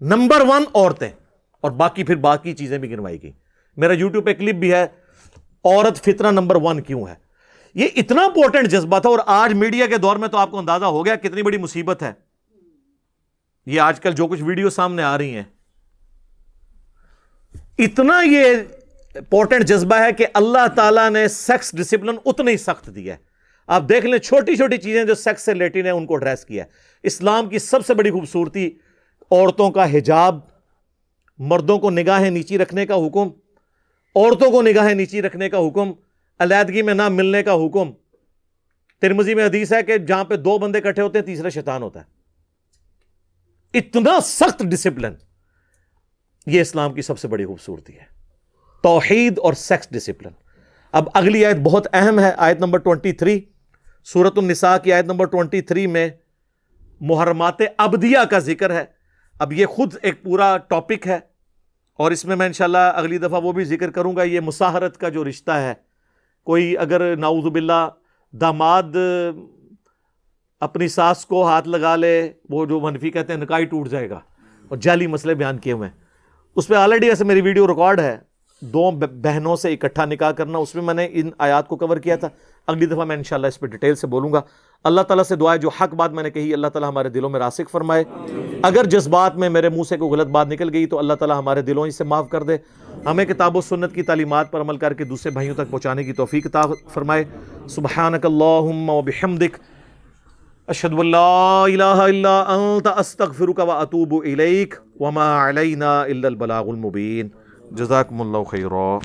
نمبر ون عورتیں۔ اور باقی پھر باقی چیزیں بھی گنوائی گئی میرا یوٹیوب پہ کلپ بھی ہے، عورت فطرہ نمبر ون کیوں ہے؟ یہ اتنا امپورٹنٹ جذبہ تھا اور آج میڈیا کے دور میں تو آپ کو اندازہ ہو گیا کتنی بڑی مصیبت ہے۔ یہ آج کل جو کچھ ویڈیو سامنے آ رہی ہیں۔ اتنا یہ امپورٹنٹ جذبہ ہے کہ اللہ تعالیٰ نے سیکس ڈسپلن اتنا ہی سخت دیا ہے۔ آپ دیکھ لیں چھوٹی چھوٹی چیزیں جو سیکس سے لیٹن ہیں، ان کو ڈریس کیا ہے۔ اسلام کی سب سے بڑی خوبصورتی، عورتوں کا حجاب، مردوں کو نگاہیں نیچی رکھنے کا حکم۔ عورتوں کو نگاہیں نیچی رکھنے کا حکم، علیحدگی میں نہ ملنے کا حکم۔ ترمزی میں حدیث ہے کہ جہاں پہ دو بندے کٹھے ہوتے ہیں، تیسرا شیطان ہوتا ہے۔ اتنا سخت ڈسپلن یہ اسلام کی سب سے بڑی خوبصورتی ہے۔ توحید اور سیکس ڈسپلن اب اگلی آیت بہت اہم ہے، آیت نمبر ٹوینٹی تھری سورت النساء کی آیت نمبر ٹوینٹی تھری میں محرمات ابدیہ کا ذکر ہے۔ اب یہ خود ایک پورا ٹاپک ہے۔ اور اس میں میں انشاءاللہ اگلی دفعہ وہ بھی ذکر کروں گا، یہ مساحرت کا جو رشتہ ہے۔ کوئی اگر ناؤذ باللہ داماد اپنی ساس کو ہاتھ لگا لے، وہ جو منفی کہتے ہیں، نکائی ٹوٹ جائے گا۔ اور جعلی مسئلے بیان کیے ہوئے ہیں۔ اس پہ آلریڈی ویسے میری ویڈیو ریکارڈ ہے۔ دو بہنوں سے اکٹھا نکاح کرنا، اس میں میں نے ان آیات کو کور کیا تھا۔ اگلی دفعہ میں انشاءاللہ اس پہ ڈیٹیل سے بولوں گا۔ اللہ تعالیٰ سے دعائے جو حق بات میں نے کہی، اللہ تعالیٰ ہمارے دلوں میں راسک فرمائے۔ اگر جس بات میں میرے منہ سے کوئی غلط بات نکل گئی تو اللہ تعالیٰ ہمارے دلوں سے معاف کر دے۔ ہمیں کتاب و سنت کی تعلیمات پر عمل کر کے دوسرے بھائیوں تک پہنچانے کی توفیق عطا فرمائے۔ سبحانک اللہم و بحمدک۔ اشہد واللہ الہ الا انت، استغفرک و اتوب الیک۔ وما علینا الا البلاغ المبین۔ جزاکم اللہ خیرہ